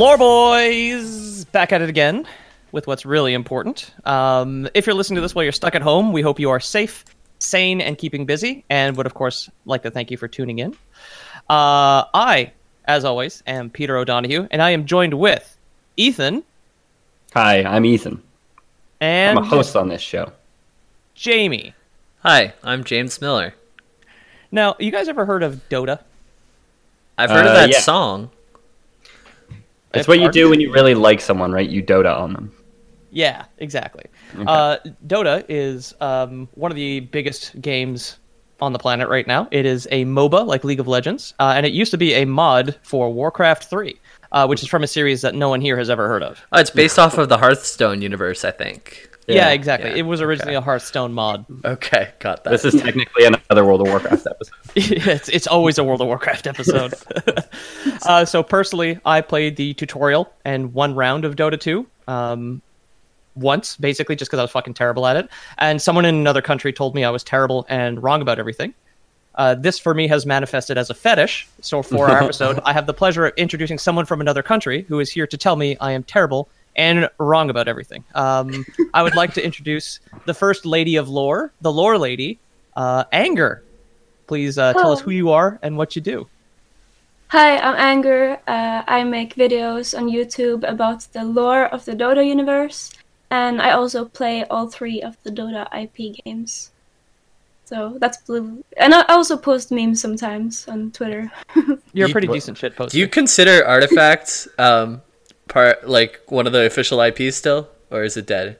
Lore Boys! Back at it again with what's really important. Um, if you're listening to this while you're stuck at home, we hope you are safe, sane, and keeping busy, and would, of course, like to thank you for tuning in. Uh, I, as always, am Peter O'Donohue, and I am joined with Ethan Hi, I'm Ethan. and I'm a host on this show. Jamie. Hi, I'm James Miller. Now, you guys ever heard of Dota? I've heard Uh, of that yeah. song. It's what you do when you really like someone, right? You Dota on them. Yeah, exactly. Uh, Dota is um, one of the biggest games on the planet right now. It is a MOBA like League of Legends, uh, and it used to be a mod for Warcraft 3, uh, which is from a series that no one here has ever heard of. Oh, it's based off of the Hearthstone universe, I think. Yeah, Yeah, exactly. yeah, It was originally okay. a Hearthstone mod. Okay, got that. This is technically another World of Warcraft episode. it's, it's always a World of Warcraft episode. uh, so personally, I played the tutorial and one round of Dota 2. Um, once, basically, just because I was fucking terrible at it. And someone in another country told me I was terrible and wrong about everything. Uh, this for me has manifested as a fetish. So for our episode, I have the pleasure of introducing someone from another country who is here to tell me I am terrible and wrong about everything. Um, I would like to introduce the first lady of lore, the lore lady, uh, Anger. Please uh, tell us who you are and what you do. Hi, I'm Anger. Uh, I make videos on YouTube about the lore of the Dota universe, and I also play all three of the Dota IP games. So that's blue. And I also post memes sometimes on Twitter. You're a pretty what- decent shit poster. do you consider artifacts um, part like one of the official IPs still, or is it dead?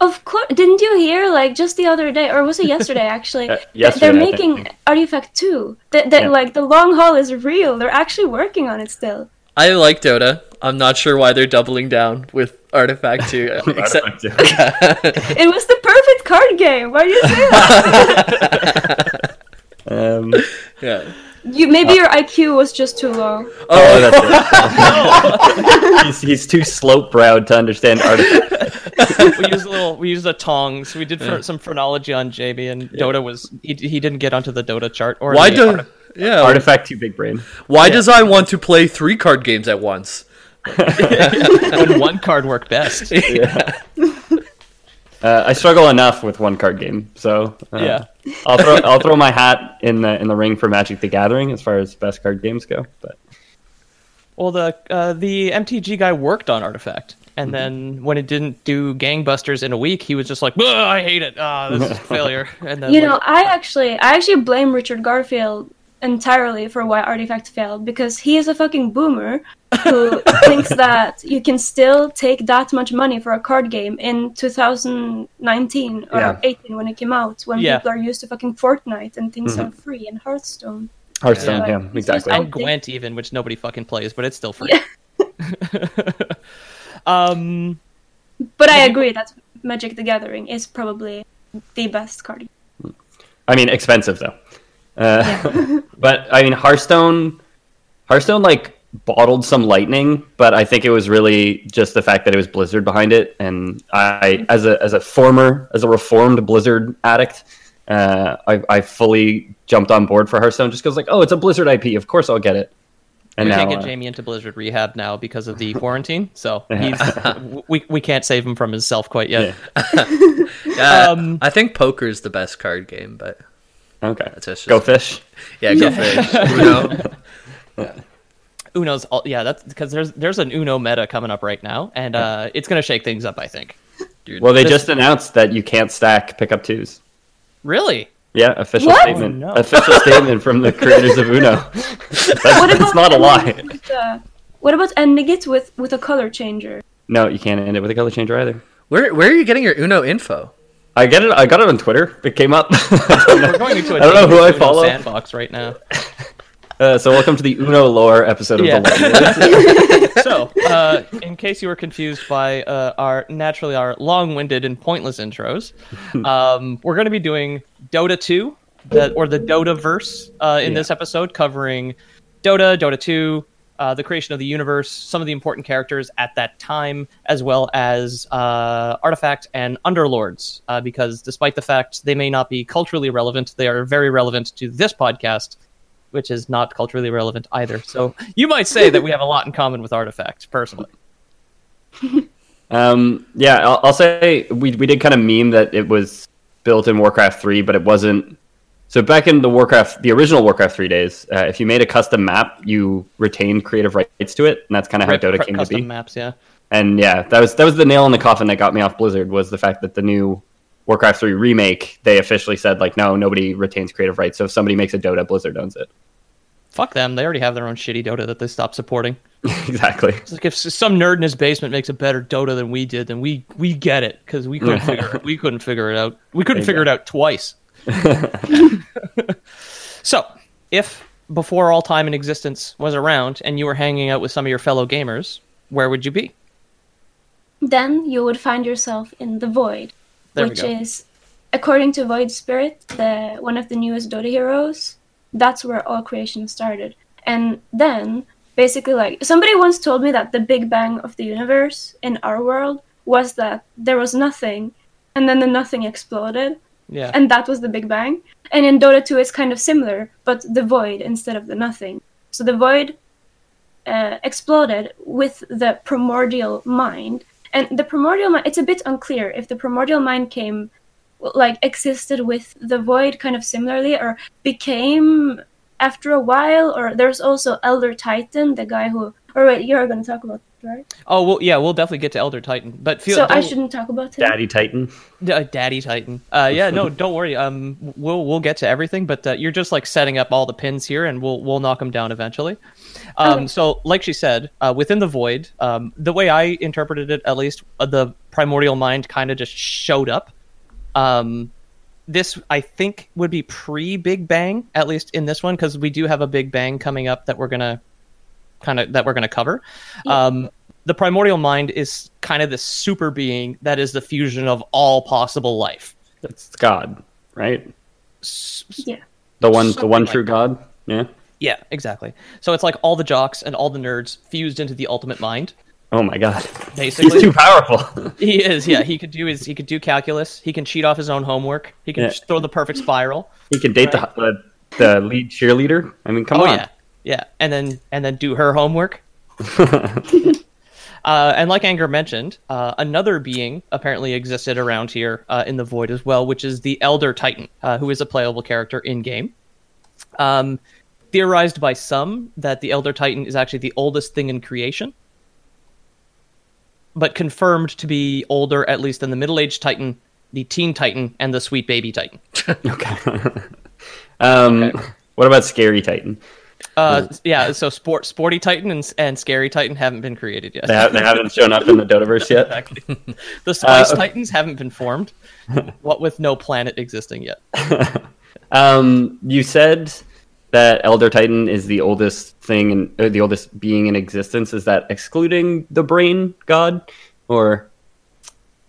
Of course, didn't you hear like just the other day, or was it yesterday actually? Uh, yesterday, they're making. Artifact 2. That, that Yeah. like the long haul is real. They're actually working on it still. I like Dota. I'm not sure why they're doubling down with Artifact 2. except Artifact, It was the perfect card game. Why do you say that? um, yeah. You maybe uh, your IQ was just too low. oh, that's it. he's, he's too slope browed to understand artifact. we used a little. We used a tongs. We did for, some phrenology on JB, and Dota was he, he didn't get onto the Dota chart. Or Why the do art- yeah? Artifact too big brain. Why does I want to play three card games at once? when one card worked best? Uh, I struggle enough with one card game, so uh, Yeah. I'll throw I'll throw my hat in the in the ring for Magic the Gathering as far as best card games go. But Well, the uh, the MTG guy worked on Artifact, and then when it didn't do gangbusters in a week, he was just like, "I hate it. Ah, this is a failure." And then You like, know, I actually I actually blame Richard Garfield entirely for why Artifact failed because he is a fucking boomer who thinks that you can still take that much money for a card game in 2019 or Yeah. 18 when it came out when Yeah. people are used to fucking Fortnite and things are free and Hearthstone. Hearthstone, Yeah. yeah, exactly. and. Gwent even, which nobody fucking plays, but it's still free. Yeah. um, But I agree that Magic the Gathering is probably the best card game. I mean, expensive though. Uh, but I mean, Hearthstone, Hearthstone like bottled some lightning, but I think it was really just the fact that it was Blizzard behind it. And I, as a as a former, as a reformed Blizzard addict, uh, I, I fully jumped on board for Hearthstone just because like, oh, it's a Blizzard IP, of course I'll get it. And we now, can't get uh, Jamie into Blizzard rehab now because of the quarantine, so he's we we can't save him from himself quite yet. Yeah, Um, I think poker is the best card game, but okay, That's just- go fish. yeah, go fish. Uno. Uno's all, yeah, that's because there's there's an Uno meta coming up right now, and uh, it's gonna shake things up. I think. Dude, Well, they This- just announced that you can't stack pickup twos. Really? Yeah, official What? statement. Oh, no. Official statement from the creators of Uno. That's, What that's about not a lie. ending with a- what about ending it with with a color changer? No, you can't end it with a color changer either. Where where are you getting your Uno info? I get it. I got it on Twitter. It came up. We're going into a I don't know who I follow. sandbox right now. Uh, so welcome to the Uno lore episode of Yeah. the so, uh, in case you were confused by uh, our naturally our long-winded and pointless intros, um, we're going to be doing Dota 2, the, or the Dota verse, uh, in this episode, covering Dota, Dota 2, uh, the creation of the universe, some of the important characters at that time, as well as uh, Artifact and Underlords. Uh, because despite the fact they may not be culturally relevant, they are very relevant to this podcast, which is not culturally relevant either. So you might say that we have a lot in common with Artifact, personally. Um, yeah, I'll, I'll say we we did kind of meme that it was built in Warcraft three, but it wasn't. So back in the Warcraft, the original Warcraft three days, uh, if you made a custom map, you retained creative rights to it, and that's kind of how Dota cr- came to custom be. maps, yeah. And yeah, that was that was the nail in the coffin that got me off Blizzard was the fact that the new Warcraft three remake they officially said like no, nobody retains creative rights. So if somebody makes a Dota, Blizzard owns it. Fuck them. They already have their own shitty Dota that they stopped supporting. exactly. It's like if some nerd in his basement makes a better Dota than we did, then we we get it because we couldn't figure we couldn't figure it out. We couldn't There you figure it out twice. so, if before all time in existence was around and you were hanging out with some of your fellow gamers, where would you be? Then you would find yourself in the void, There which is, according to Void Spirit, the one of the newest Dota heroes. That's where all creation started, and then basically, like somebody once told me that the Big Bang of the universe in our world was that there was nothing, and then the nothing exploded, Yeah. and that was the Big Bang. And in Dota 2, it's kind of similar, but the void instead of the nothing. So the void uh, exploded with the primordial mind, and the primordial mind. It's a bit unclear if the primordial mind came, like, existed with the void kind of similarly, or became after a while. Or there's also Elder Titan, the guy who. Or wait, you're going to talk about right? oh well, yeah, we'll definitely get to Elder Titan, but feel so I shouldn't talk about him. Daddy Titan. D- uh, Daddy Titan. Uh, yeah, no, don't worry. Um, we'll we'll get to everything, but uh, you're just like setting up all the pins here, and we'll we'll knock them down eventually. Um, Okay. so like she said, uh, within the void, um, the way I interpreted it, at least, uh, the primordial mind kind of just showed up. Um, this I think would be pre Big Bang, at least in this one, because we do have a Big Bang coming up that we're gonna kind of that we're gonna cover. Um, the primordial mind is kind of this super being that is the fusion of all possible life. That's God, right? Yeah. The one, the one like true that. God. Yeah. Yeah, exactly. So it's like all the jocks and all the nerds fused into the ultimate mind. Oh my God. Basically, He's too powerful. he is. Yeah, he could do his. He could do calculus. He can cheat off his own homework. He can Yeah. just throw the perfect spiral. he can date the, the the lead cheerleader. I mean, come oh on. yeah, yeah, and then and then do her homework. Uh, and like Anger mentioned, uh, another being apparently existed around here uh, in the void as well, which is the Elder Titan, uh, who is a playable character in game. Um, theorized by some that the Elder Titan is actually the oldest thing in creation, but confirmed to be older at least than the Middle Aged Titan, the Teen Titan, and the Sweet Baby Titan. Okay. um, what about Scary Titan? Uh, yeah, so sport, Sporty Titan and, and Scary Titan haven't been created yet. They, ha- they haven't shown up in the Dotaverse yet. Exactly. The Spice Uh, Titans haven't been formed, what with no planet existing yet. Um, you said that Elder Titan is the oldest thing and uh, the oldest being in existence. Is that excluding the Brain God, or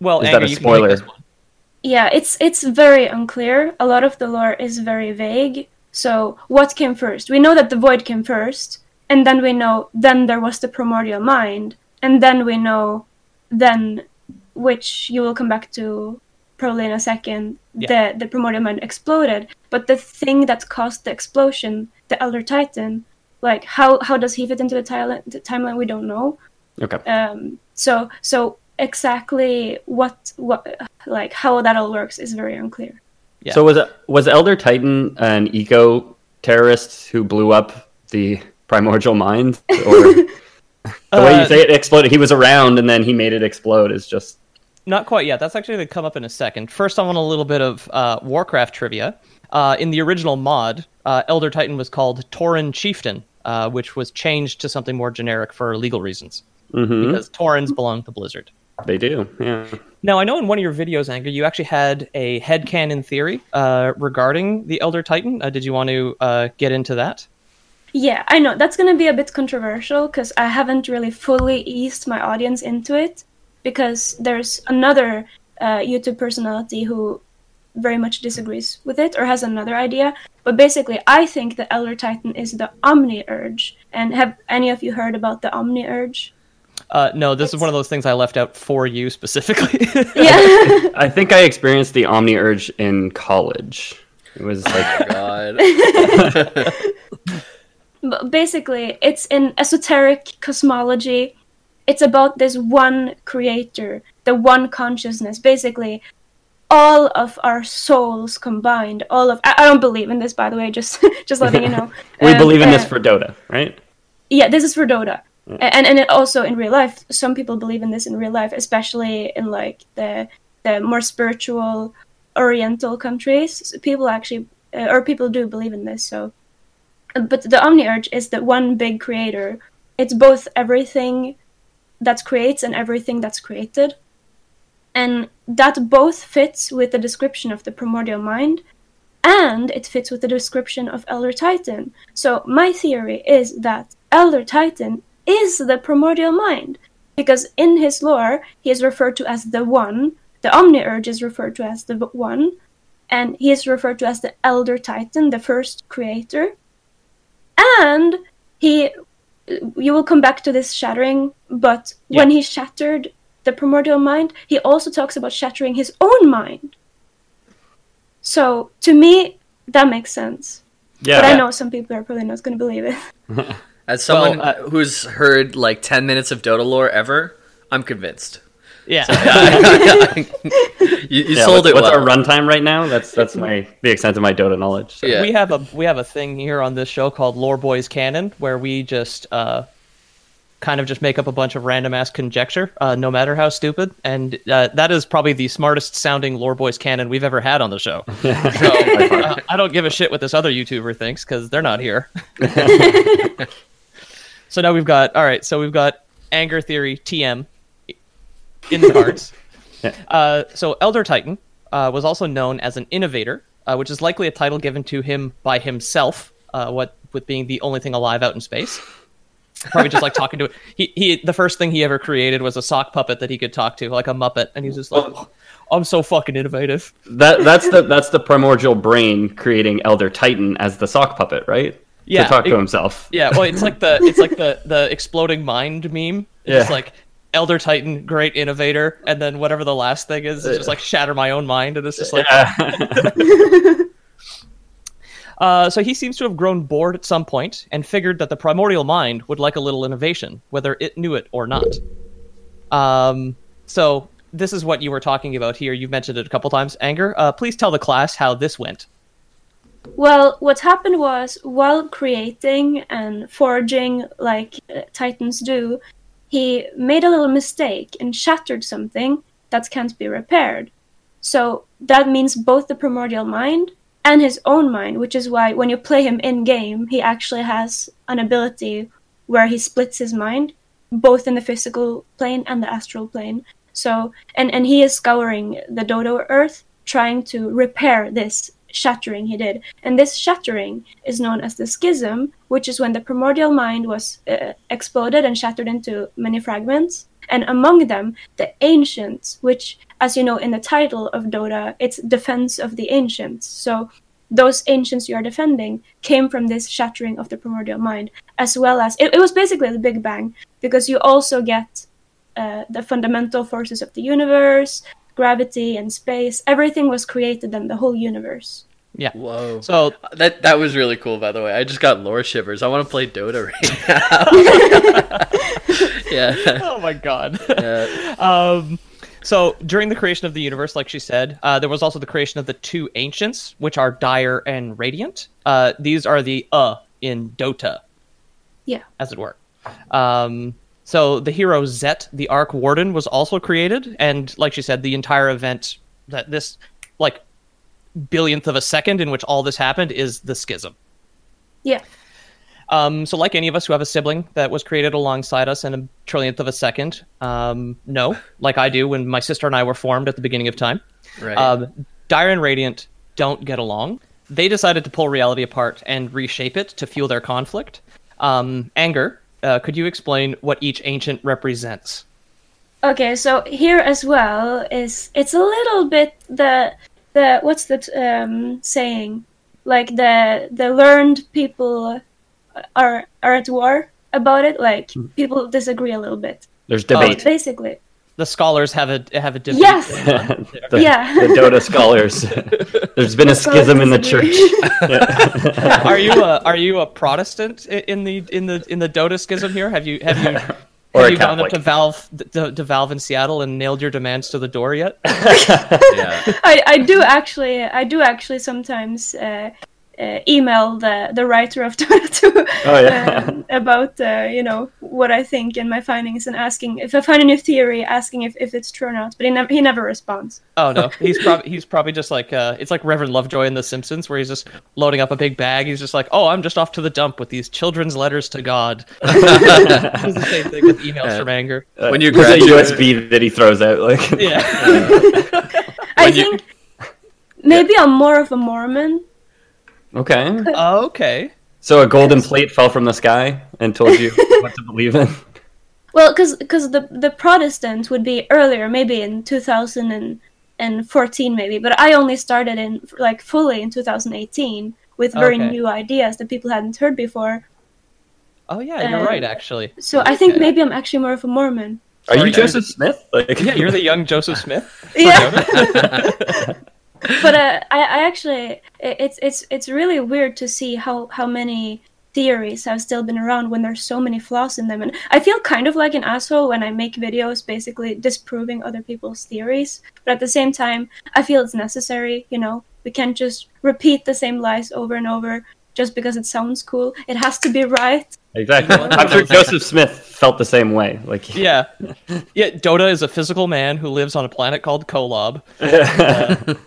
Well, Is that a spoiler? take this one. Yeah, it's it's very unclear. A lot of the lore is very vague. So what came first? We know that the void came first, and then we know then there was the primordial mind, and then we know then which you will come back to probably in a second. Yeah. The the primordial mind exploded, but the thing that caused the explosion, the Elder Titan, like how how does he fit into the, tile- the timeline? We don't know okay? um so so exactly what what like how that all works is very unclear Yeah. So was was Elder Titan an eco terrorist who blew up the primordial mind, or the way Uh, you say it exploded? He was around and then he made it explode. Is just Not quite yet. That's actually going to come up in a second. First, I want a little bit of uh, Warcraft trivia. Uh, in the original mod, uh, Elder Titan was called Tauren Chieftain, uh, which was changed to something more generic for legal reasons because Taurens belong to Blizzard. They do. Yeah. Now, I know in one of your videos, Anger, you actually had a headcanon theory uh, regarding the Elder Titan. Uh, did you want to uh, get into that? Yeah, I know that's gonna be a bit controversial because I haven't really fully eased my audience into it because there's another uh, YouTube personality who very much disagrees with it or has another idea. But basically, I think the Elder Titan is the Omni Urge. And have any of you heard about the Omni Urge? Uh, no, this is one of those things I left out for you specifically. Yeah. I think I experienced the Omni Urge in college. It was like God. But basically, it's in esoteric cosmology. It's about this one creator, the one consciousness. Basically, all of our souls combined. All of I, I don't believe in this, by the way. Just just letting you know. we Um, believe in this uh, for Dota, right? yeah this is for dota and and also in real life some people believe in this in real life especially in like the the more spiritual oriental countries. People actually uh, or people do believe in this so. But the omni urge is the one big creator. It's both everything that creates and everything that's created. And that both fits with the description of the primordial mind and it fits with the description of Elder Titan. So my theory is that Elder Titan is the primordial mind because in his lore he is referred to as the one, the Omniurge is referred to as the one, and he is referred to as the Elder Titan, the first creator. And he you will come back to this shattering, but when he shattered the primordial mind, he also talks about shattering his own mind. So to me, that makes sense. Yeah. But I know some people are probably not going to believe it. As someone Well, uh, who's heard like 10 minutes of Dota lore ever, I'm convinced. yeah. You, you Yeah, sold what's, it what's well. our runtime right now? That's that's my the extent of my Dota knowledge. So. Yeah. we have a we have a thing here on this show called Lore Boys Canon, where we just uh, kind of just make up a bunch of random ass conjecture, uh, no matter how stupid, and uh, that is probably the smartest sounding Lore Boys Canon we've ever had on the show. so uh, I don't give a shit what this other YouTuber thinks because they're not here. So now we've got all right. So we've got Anger Theory TM in the cards. Uh, so Elder Titan uh, was also known as an innovator, uh, which is likely a title given to him by himself. Uh, what with being the only thing alive out in space. Probably just like talking to it. He he. The first thing he ever created was a sock puppet that he could talk to, like a muppet, and he's just like, "Oh, "I'm so fucking innovative." That that's the that's the primordial brain creating Elder Titan as the sock puppet, right? Yeah, To talk to himself. Yeah, well, it's like the it's like the the exploding mind meme. It's just Yeah. like Elder Titan, great innovator, and then whatever the last thing is, is just like shatter my own mind, and it's just like Yeah. Uh, so he seems to have grown bored at some point and figured that the primordial mind would like a little innovation, whether it knew it or not. Um, so this is what you were talking about here. You've mentioned it a couple times. Anger, uh, please tell the class how this went. Well, what happened was while creating and forging like uh, Titans do, he made a little mistake and shattered something that can't be repaired. So that means both the primordial mind and his own mind, which is why when you play him in game, he actually has an ability where he splits his mind both in the physical plane and the astral plane. So and and he is scouring the dodo earth trying to repair this shattering he did. And this shattering is known as the schism, which is when the primordial mind was uh, exploded and shattered into many fragments. And among them, the ancients, which, as you know in the title of Dota, it's defense of the ancients. So those ancients you are defending came from this shattering of the primordial mind, as well as it, it was basically the Big Bang, because you also get uh, the fundamental forces of the universe, gravity and space. Everything was created in the whole universe. Yeah. Whoa. So That that was really cool, by the way. I just got lore shivers. I want to play Dota right now. yeah. oh my god. Yeah. um, so during the creation of the universe, like she said, uh, there was also the creation of the two ancients, which are Dire and Radiant. Uh, these are the uh in Dota, Yeah. as it were. Um, so the hero Zet, the Arc Warden, was also created, and like she said, the entire event that this, like, billionth of a second in which all this happened is the schism. Yeah. Um, so, like any of us who have a sibling that was created alongside us in a trillionth of a second, um, no, like I do when my sister and I were formed at the beginning of time. Right. Um, Dire and Radiant don't get along. They decided to pull reality apart and reshape it to fuel their conflict. Um, anger, uh, could you explain what each ancient represents? Okay, so here as well is it's a little bit the the what's the um, saying? Like the the learned people are are at war about it. Like people disagree a little bit. There's debate. Basically, The scholars have a have a different. Yes. the, Yeah. the Dota scholars. There's been a schism in the church. disagree. are you a are you a Protestant in the in the in the Dota schism here? Have you have you Or have a you gone up to Valve to, to Valve in Seattle and nailed your demands to the door yet? yeah. I, I do actually I do actually sometimes uh, uh, email the the writer of Dota 2 Oh, yeah. um, about uh, you know what I think and my findings and asking if I find a new theory, asking if, if it's true or not. But he never he never responds. Oh no, he's probably he's probably just like uh, it's like Reverend Lovejoy in The Simpsons, where he's just loading up a big bag. He's just like, oh, I'm just off to the dump with these children's letters to God. it's the same thing with emails from anger. When you There's a USB that he throws out. Like, Yeah. I you- think maybe I'm more of a Mormon. Okay. Oh, okay. So a golden plate fell from the sky and told you what to believe in. Well, because the the Protestant would be earlier, maybe in 2014, maybe. But I only started in like fully in 2018 with very Okay. new ideas that people hadn't heard before. Oh yeah, you're right. Actually. So I think maybe I'm actually more of a Mormon. Are you Joseph Smith? Like, Yeah, you're the young Joseph Smith. Yeah. but uh, I, I actually, i- it's it's it's really weird to see how how many theories have still been around when there's so many flaws in them, and I feel kind of like an asshole when I make videos basically disproving other people's theories. But at the same time, I feel it's necessary. You know, we can't just repeat the same lies over and over just because it sounds cool. It has to be right. Exactly. I'm sure Joseph Smith felt the same way. Like, Yeah, yeah. Dota is a physical man who lives on a planet called Kolob.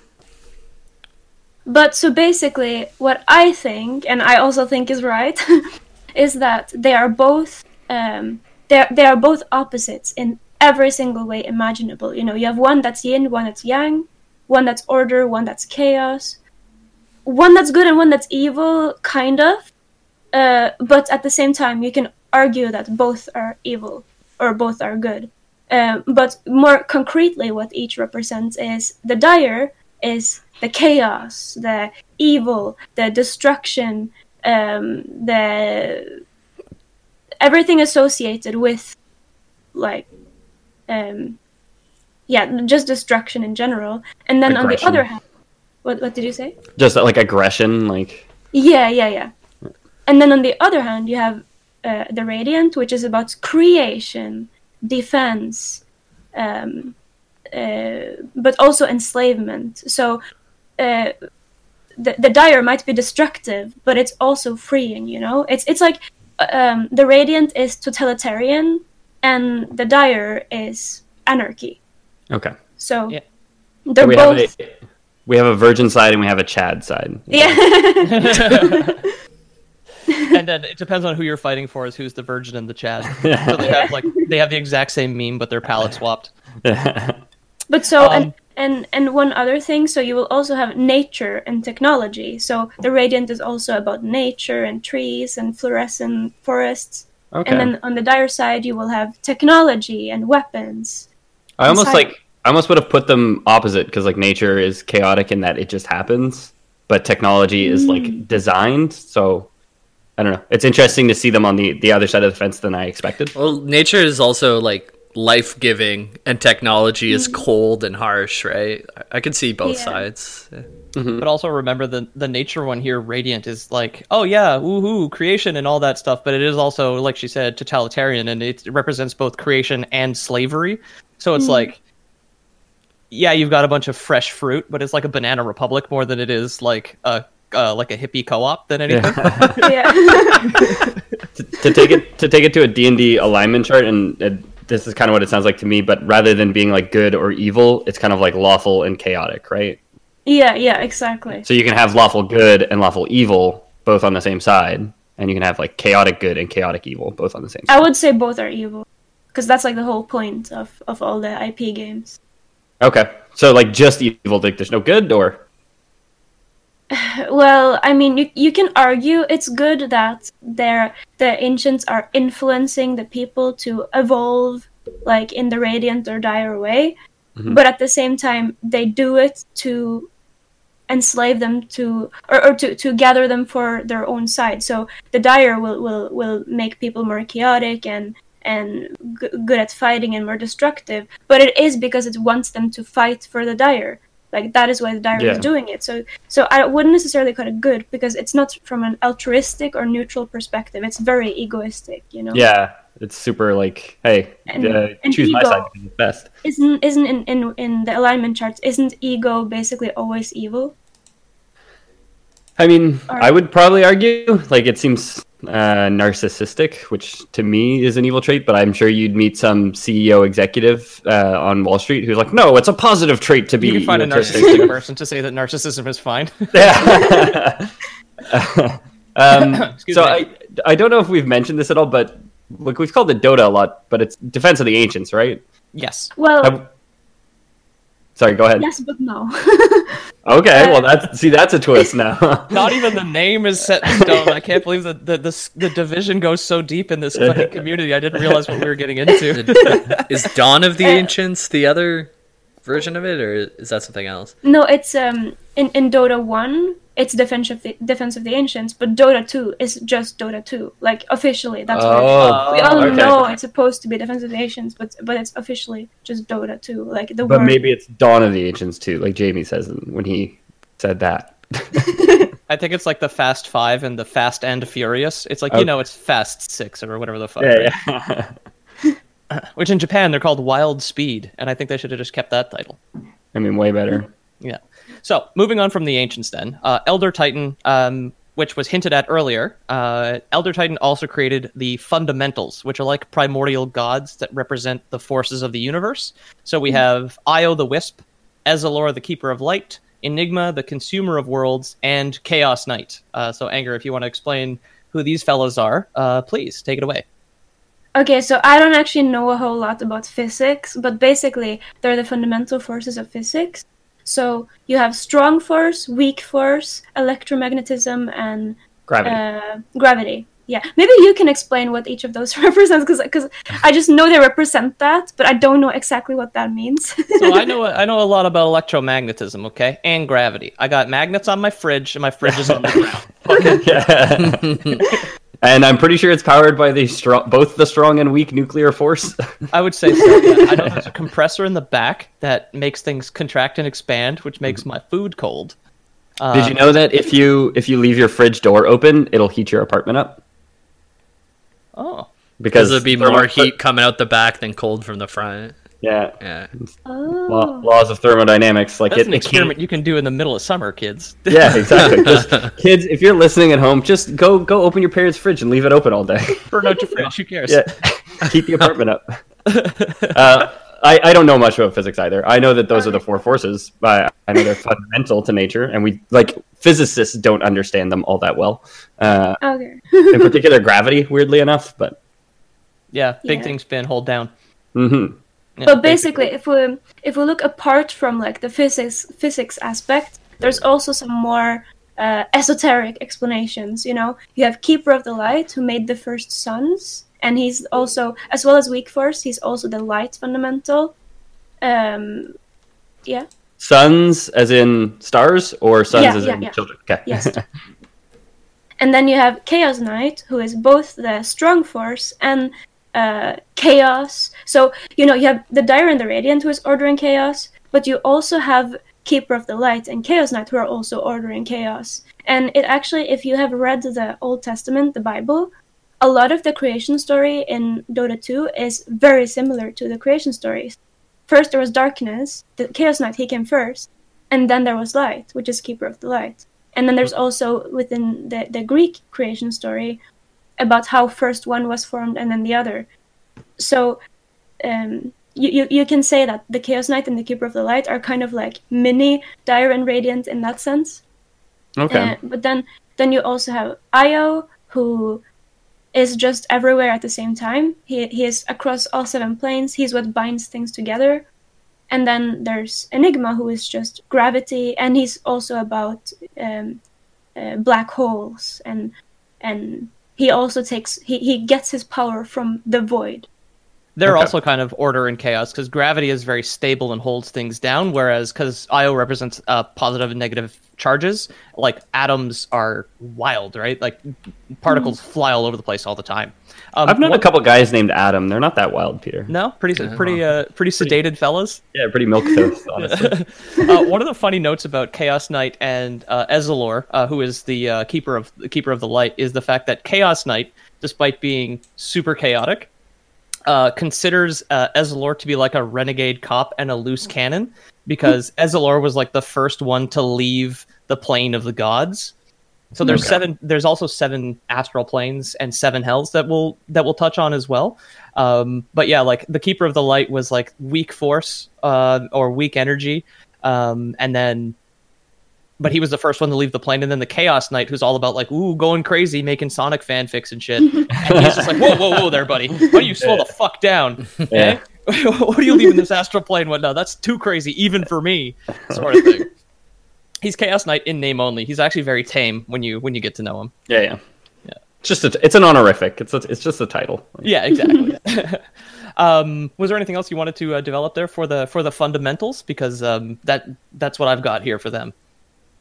But so basically, what I think, and I also think is right, is that they are both um, they they are both opposites in every single way imaginable. You know, you have one that's yin, one that's yang, one that's order, one that's chaos, one that's good and one that's evil, kind of. Uh, but at the same time, you can argue that both are evil or both are good. Um, but more concretely, what each represents is the dire is the chaos, the evil, the destruction, um, the everything associated with like um, yeah, just destruction in general. And then on the other hand, what what did you say? just like aggression, like, Yeah, yeah, yeah. And then on the other hand, you have uh, the Radiant, which is about creation, defense, um, but also enslavement. So uh, the the Dire might be destructive, but it's also freeing. You know, it's it's like um, the Radiant is totalitarian, and the Dire is anarchy. okay. So Yeah. they're we both. have a we have a virgin side and we have a Chad side. yeah. and then it depends on who you're fighting for is who's the virgin and the Chad. So they have like they have the exact same meme, but their palette swapped. But so Um, and and and one other thing, so you will also have nature and technology. So the radiant is also about nature and trees and fluorescent forests. Okay. And then on the dire side, you will have technology and weapons. I almost inside. like I almost would have put them opposite because like nature is chaotic in that it just happens, but technology is Mm. like designed. So I don't know. It's interesting to see them on the the other side of the fence than I expected. Well, nature is also like life giving, and technology is cold and harsh, right? I- I can see both Yeah. sides. Yeah. But also remember the the nature one here, Radiant, is like, oh yeah, woohoo, creation and all that stuff. But it is also, like she said, totalitarian, and it represents both creation and slavery. So it's like, yeah, you've got a bunch of fresh fruit, but it's like a banana republic more than it is like a uh, like a hippie co-op than anything. yeah. to, to take it to take it to a D&D alignment chart and uh, this is kind of what it sounds like to me but rather than being like good or evil it's kind of like lawful and chaotic right Yeah, yeah, exactly. So you can have lawful good and lawful evil both on the same side, and you can have like chaotic good and chaotic evil both on the same I would say both are evil, because that's like the whole point of of all the IP games. Okay, so like just evil, like there's no good, or Well, I mean, you you can argue it's good that they're, the ancients are influencing the people to evolve, like in the radiant or dire way, mm-hmm. but at the same time they do it to enslave them to or, or to, to gather them for their own side. So the dire will will, will make people more chaotic and and g- good at fighting and more destructive, but it is because it wants them to fight for the dire. Like that is why the dire is doing it. So so I wouldn't necessarily call it good because it's not from an altruistic or neutral perspective. It's very egoistic, you know. yeah, it's super like, hey, And- uh, and choose my side because it's best. Isn't isn't in, in in the alignment charts isn't ego basically always evil? I mean, Or- I would probably argue like it seems uh, narcissistic, which to me is an evil trait. But I'm sure you'd meet some CEO executive uh, on Wall Street who's like, "No, it's a positive trait to be." You can find a narcissistic person to say that narcissism is fine. Yeah. um, Excuse so me. I I don't know if we've mentioned this at all, but look, we've called it Dota a lot, but it's Defense of the Ancients, right? yes. Well, I- sorry, go ahead. yes, but no. Okay, uh, well that's see that's a twist now. Not even the name is set in stone. I can't believe that the, the the division goes so deep in this fucking community. I didn't realize what we were getting into. Is Dawn of the uh, Ancients the other version of it, or is that something else? no, it's um in, in Dota one, it's defense of the defense of the ancients, but Dota two is just Dota two. Like officially, that's what oh, We all okay. know it's supposed to be defense of the ancients, but but it's officially just Dota two. Like the but word. maybe it's Dawn of the Ancients too, like Jamie says when he said that. I think it's like the Fast Five and the Fast and Furious. It's like Okay. you know, it's Fast Six or whatever the fuck. yeah, right? yeah. Which in Japan they're called Wild Speed, and I think they should have just kept that title. I mean, way better. Yeah. So moving on from the ancients, then uh, Elder Titan, um, which was hinted at earlier, uh, Elder Titan also created the fundamentals, which are like primordial gods that represent the forces of the universe. So we have Io the Wisp, Ezalor the Keeper of Light, Enigma the Consumer of Worlds, and Chaos Knight. Uh, so Anger, if you want to explain who these fellows are, uh, please take it away. Okay, so I don't actually know a whole lot about physics, but basically they're the fundamental forces of physics. So you have strong force, weak force, electromagnetism, and Gravity. uh, gravity. Yeah, maybe you can explain what each of those represents, because I just know they represent that, but I don't know exactly what that means. So I know I know a lot about electromagnetism, okay, and gravity. I got magnets on my fridge, and my fridge is on the ground. yeah. And I'm pretty sure it's powered by the strong, both the strong and weak nuclear force. I would say so. Yeah. I know there's a compressor in the back that makes things contract and expand, which makes my food cold. Did you um, know that if you if you leave your fridge door open, it'll heat your apartment up? Oh, Because Because there'd be more heat coming out the back than cold from the front. Yeah. Yeah. Law, laws of thermodynamics, like that's it, an it can't- experiment you can do in the middle of summer, kids. Yeah, exactly. Just kids, if you're listening at home, just go go open your parents' fridge and leave it open all day. Burn out your fridge. Who cares? yeah, keep the apartment up. Uh, I I don't know much about physics either. I know that those are the four forces. But I know they're fundamental to nature, and we like physicists don't understand them all that well. Uh, okay. in particular, gravity, weirdly enough. But Yeah, big Yeah. thing spin, hold down. mhm. Yeah, but basically if we if we look apart from like the physics physics aspect there's also some more uh, esoteric explanations you know you have keeper of the light who made the first suns and he's also as well as weak force he's also the light fundamental um yeah suns, as in stars, or suns Yeah, as yeah, in yeah. children. Okay. yes and then you have chaos knight who is both the strong force and uh, chaos. So you know you have the dire and the radiant who is ordering chaos but you also have keeper of the light and chaos knight who are also ordering chaos. And it actually if you have read the old testament the bible a lot of the creation story in dota 2 is very similar to the creation stories first there was darkness the chaos knight he came first and then there was light which is keeper of the light. And then there's also within the, the greek creation story about how first one was formed and then the other so um, you, you you can say that the Chaos Knight and the Keeper of the Light are kind of like mini Dire and Radiant in that sense. Okay. Uh, but then then you also have Io, who is just everywhere at the same time. He he is across all seven planes. He's what binds things together. And then there's Enigma, who is just gravity, and he's also about um, uh, black holes, and and he also takes he, he gets his power from the void. They're Okay. also kind of order and chaos because gravity is very stable and holds things down, whereas because Io represents uh, positive and negative charges, like atoms are wild, right? Like particles fly all over the place all the time. Um, I've known what- a couple guys named Adam. They're not that wild, Peter. No, pretty pretty uh, pretty sedated fellas. Yeah, pretty milquetoast, honestly. uh, one of the funny notes about Chaos Knight and uh, Ezalor, uh, who is the uh, keeper of the keeper of the light, is the fact that Chaos Knight, despite being super chaotic, uh, considers uh, Ezalor to be like a renegade cop and a loose cannon because Ezalor was like the first one to leave the plane of the gods. So there's seven. There's also seven astral planes and seven hells that we'll that we'll touch on as well. Um, but yeah, like the keeper of the light was like weak force uh, or weak energy, um, and then, but he was the first one to leave the plane, and then the chaos knight, who's all about like ooh going crazy, making Sonic fanfics and shit. and he's just like whoa whoa whoa there, buddy, why don't you slow the fuck down? Yeah. Eh? what are you leaving this astral plane? What? No, that's too crazy even for me, sort of thing. He's Chaos Knight in name only. He's actually very tame when you when you get to know him. Yeah, yeah. It's just a, it's an honorific. It's a, it's just a title. Yeah, exactly. um, was there anything else you wanted to uh, develop there for the for the fundamentals? Because um, that that's what I've got here for them.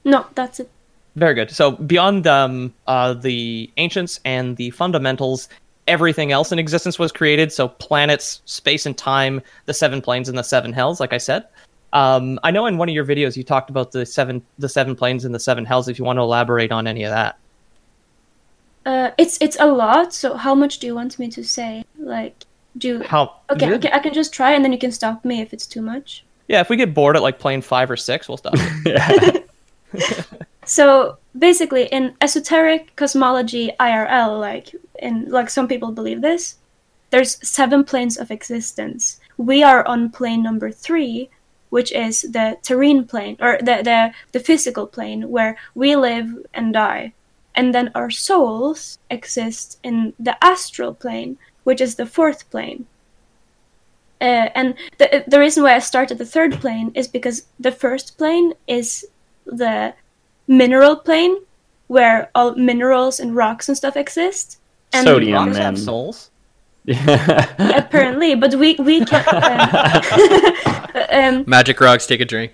No, that's it. Very good. So beyond um, uh, the ancients and the fundamentals, everything else in existence was created. So planets, space and time, the seven planes and the seven hells. Like I said, um, I know in one of your videos you talked about the seven the seven planes and the seven hells. If you want to elaborate on any of that. Uh, it's it's a lot. So how much do you want me to say? Like, do How? okay? Yeah. Okay, I can just try, and then you can stop me if it's too much. Yeah, if we get bored at like plane five or six, we'll stop. So basically, in esoteric cosmology IRL, like in like some people believe this, there's seven planes of existence. We are on plane number three, which is the terrene plane or the the, the physical plane where we live and die. And then our souls exist in the astral plane, which is the fourth plane. Uh, and the the reason why I started the third plane is because the first plane is the mineral plane where all minerals and rocks and stuff exist. And Sodium. Rocks have souls. Apparently, but we we can. Um, um, Magic rocks, take a drink.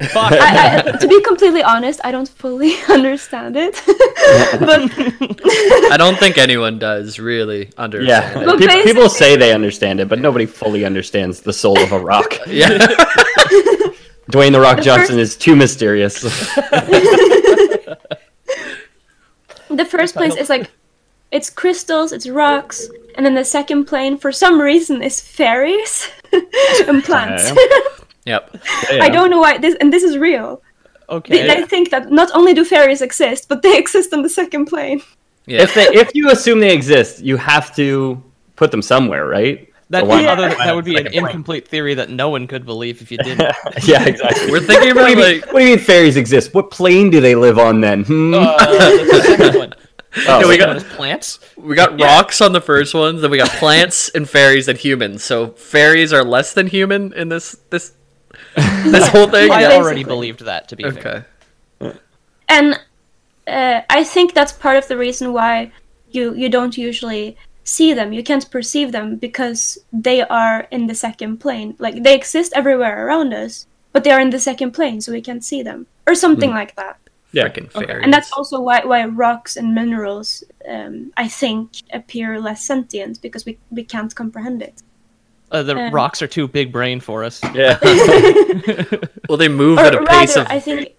I, I, to be completely honest, I don't fully understand it. but I don't think anyone does really understand. yeah. it. But basically- people say they understand it, but nobody fully understands the soul of a rock. Yeah. Dwayne the Rock The Johnson first- is too mysterious. the first place is like it's crystals, it's rocks, and then the second plane, for some reason, is fairies and plants. yep. I don't know why this, and this is real. Okay. they think that not only do fairies exist, but they exist on the second plane. Yeah. If they, if you assume they exist, you have to put them somewhere, right? That, So why other, that would be like an a plane? incomplete theory that no one could believe if you didn't. yeah, exactly. We're thinking what, do you mean, what do you mean fairies exist? What plane do they live on then? Hmm? Uh, the second one. Oh, we we got- got plants. we got rocks on the first ones, then we got plants and fairies and humans. So fairies are less than human in this this this whole thing. I Yeah. already believed that. To be fair. Okay. and uh, I think that's part of the reason why you you don't usually see them. You can't perceive them because they are in the second plane. Like they exist everywhere around us, but they are in the second plane, so we can't see them, or something like that. Yeah. Freaking fairies. And that's also why why rocks and minerals, um, I think, appear less sentient because we we can't comprehend it. Uh, the Um, rocks are too big brain for us. Yeah. well, they move Or at a pace rather, of I think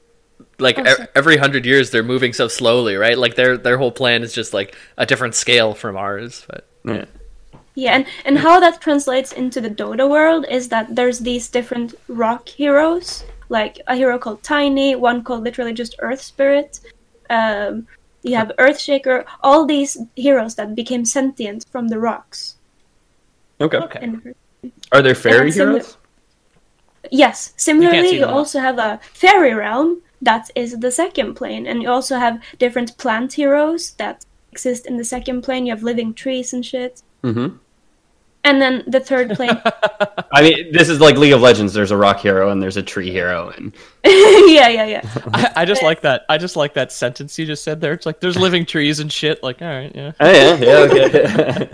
like Oh, e- every hundred years they're moving so slowly, right? Like their their whole plan is just like a different scale from ours. But yeah. Yeah, and, and how that translates into the Dota world is that there's these different rock heroes, like a hero called Tiny, one called literally just Earth Spirit. Um, you have Earthshaker, all these heroes that became sentient from the rocks. Okay. Okay. And Are there fairy And heroes? Yes, similarly, see you, also have a fairy realm that is the second plane, and you also have different plant heroes that exist in the second plane. You have living trees and shit. Mm-hmm. And then the third plane, I mean, this is like League of Legends. There's a rock hero and there's a tree hero, and yeah, yeah, yeah. I, I just like that. I just like that sentence you just said there. It's like there's living trees and shit. Like, all right, yeah. oh yeah, yeah, okay.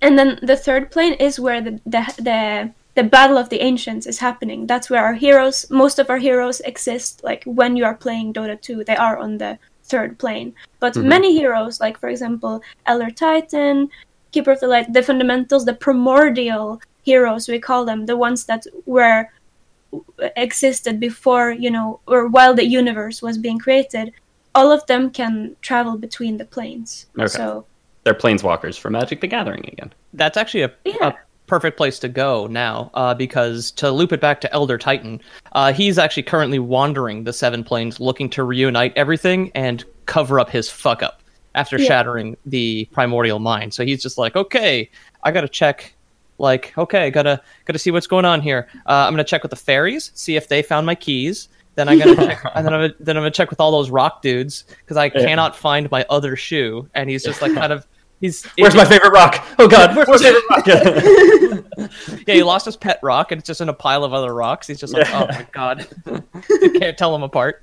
And then the third plane is where the the the the battle of the ancients is happening. That's where our heroes, most of our heroes exist. Like when you are playing Dota 2, they are on the third plane. But mm-hmm. many heroes, like for example, Elder Titan, Keeper of the Light, the fundamentals, the primordial heroes we call them, the ones that were existed before, you know, or while the universe was being created, all of them can travel between the planes. Okay. So They're planeswalkers for Magic the Gathering again. That's actually a, Yeah. a perfect place to go now, uh, because to loop it back to Elder Titan, uh, he's actually currently wandering the Seven Planes, looking to reunite everything and cover up his fuck up after Yeah. shattering the primordial mind. So he's just like, okay, I gotta check. Like, okay, gotta gotta see what's going on here. Uh, I'm gonna check with the fairies, see if they found my keys. Then I gotta check, and then I'm gonna, then I'm gonna check with all those rock dudes because I cannot find my other shoe. And he's just like kind of he's Where's my favorite rock? Oh God, where's my favorite rock? Yeah, he lost his pet rock, and it's just in a pile of other rocks. He's just like, oh my god, you can't tell them apart.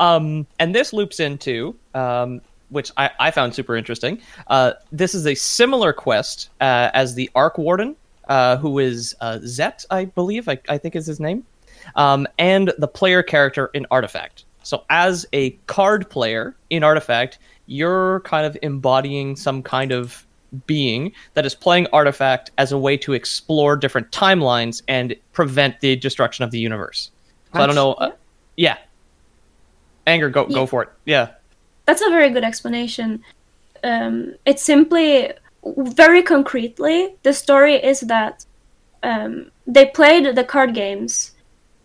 Um, and this loops into, um, which I, I found super interesting. Uh, this is a similar quest uh, as the Arc Warden, uh, who is uh, Zet, I believe, I, I think is his name, um, and the player character in Artifact. So, as a card player in Artifact, you're kind of embodying some kind of being that is playing Artifact as a way to explore different timelines and prevent the destruction of the universe. So I don't know. Uh, yeah. Anger, go go for it. Yeah. That's a very good explanation. Um, it's simply, very concretely, the story is that um, they played the card games,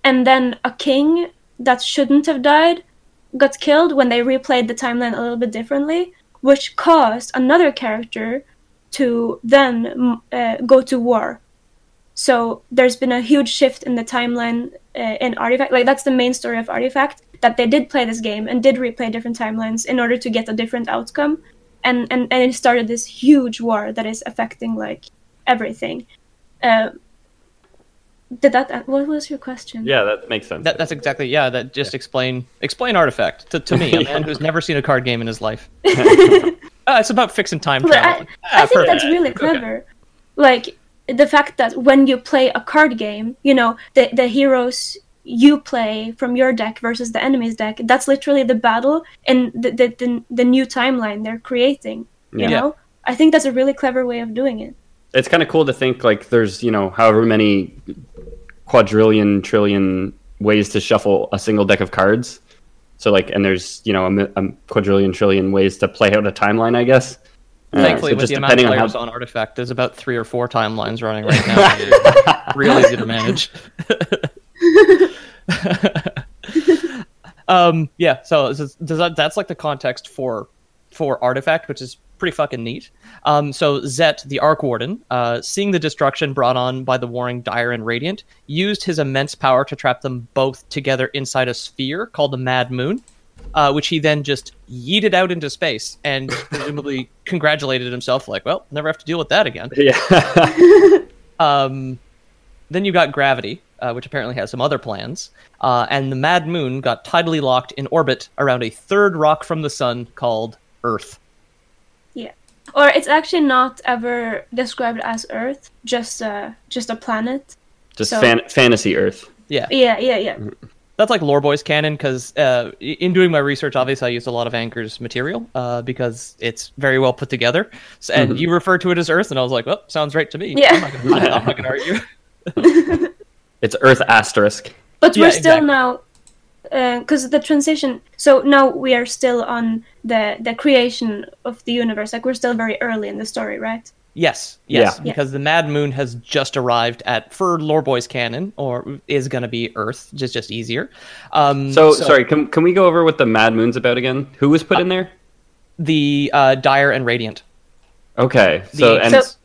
and then a king that shouldn't have died got killed when they replayed the timeline a little bit differently, which caused another character to then uh, go to war. So there's been a huge shift in the timeline uh, in Artifact. Like that's the main story of Artifact that they did play this game and did replay different timelines in order to get a different outcome, and and and it started this huge war that is affecting like everything. Uh, did that? What was your question? yeah, that makes sense. That, that's exactly yeah. That just explain explain Artifact to, to me, a man who's never seen a card game in his life. Uh, it's about fixing time But I, travel. I think perfect. that's really clever. Like the fact that when you play a card game, you know, the the heroes you play from your deck versus the enemy's deck, that's literally the battle and the the, the, the new timeline they're creating. You Yeah. know? I think that's a really clever way of doing it. it's kind of cool to think like there's you know however many quadrillion trillion ways to shuffle a single deck of cards so like and there's you know a, a quadrillion trillion ways to play out a timeline i guess Uh, Thankfully, so with just the amount of depending on players how on Artifact, there's about three or four timelines running right now. Real easy to manage. um, yeah, so does that, that's like the context for for Artifact, which is pretty fucking neat. Um, so Zet, the Arc Warden, uh, seeing the destruction brought on by the warring Dire and Radiant, used his immense power to trap them both together inside a sphere called the Mad Moon uh, which he then just yeeted out into space and presumably congratulated himself, like, well, never have to deal with that again. yeah Um, then you got Gravity, uh, which apparently has some other plans, uh, and the Mad Moon got tidally locked in orbit around a third rock from the sun called Earth. Yeah. Or it's actually not ever described as Earth, just uh just a planet. just So- fan- fantasy earth Yeah, Yeah, yeah, yeah. that's like Lore Boys canon because uh, in doing my research, obviously I used a lot of Anger's material uh, because it's very well put together. S and you refer to it as Earth, and I was like, well, sounds right to me. Yeah. I'm not gonna, I'm not gonna argue. it's earth asterisk But Yeah, we're still exactly. now because the transition. So now we are still on the the creation of the universe. Like we're still very early in the story, right? Yes, yes, Yeah. because the Mad Moon has just arrived at for loreboy's canon, or is going to be Earth, just just easier. Um, so, sorry can, can we go over what the mad moon's about again who was put in there the uh, Dire and Radiant. okay so The- and So- it's-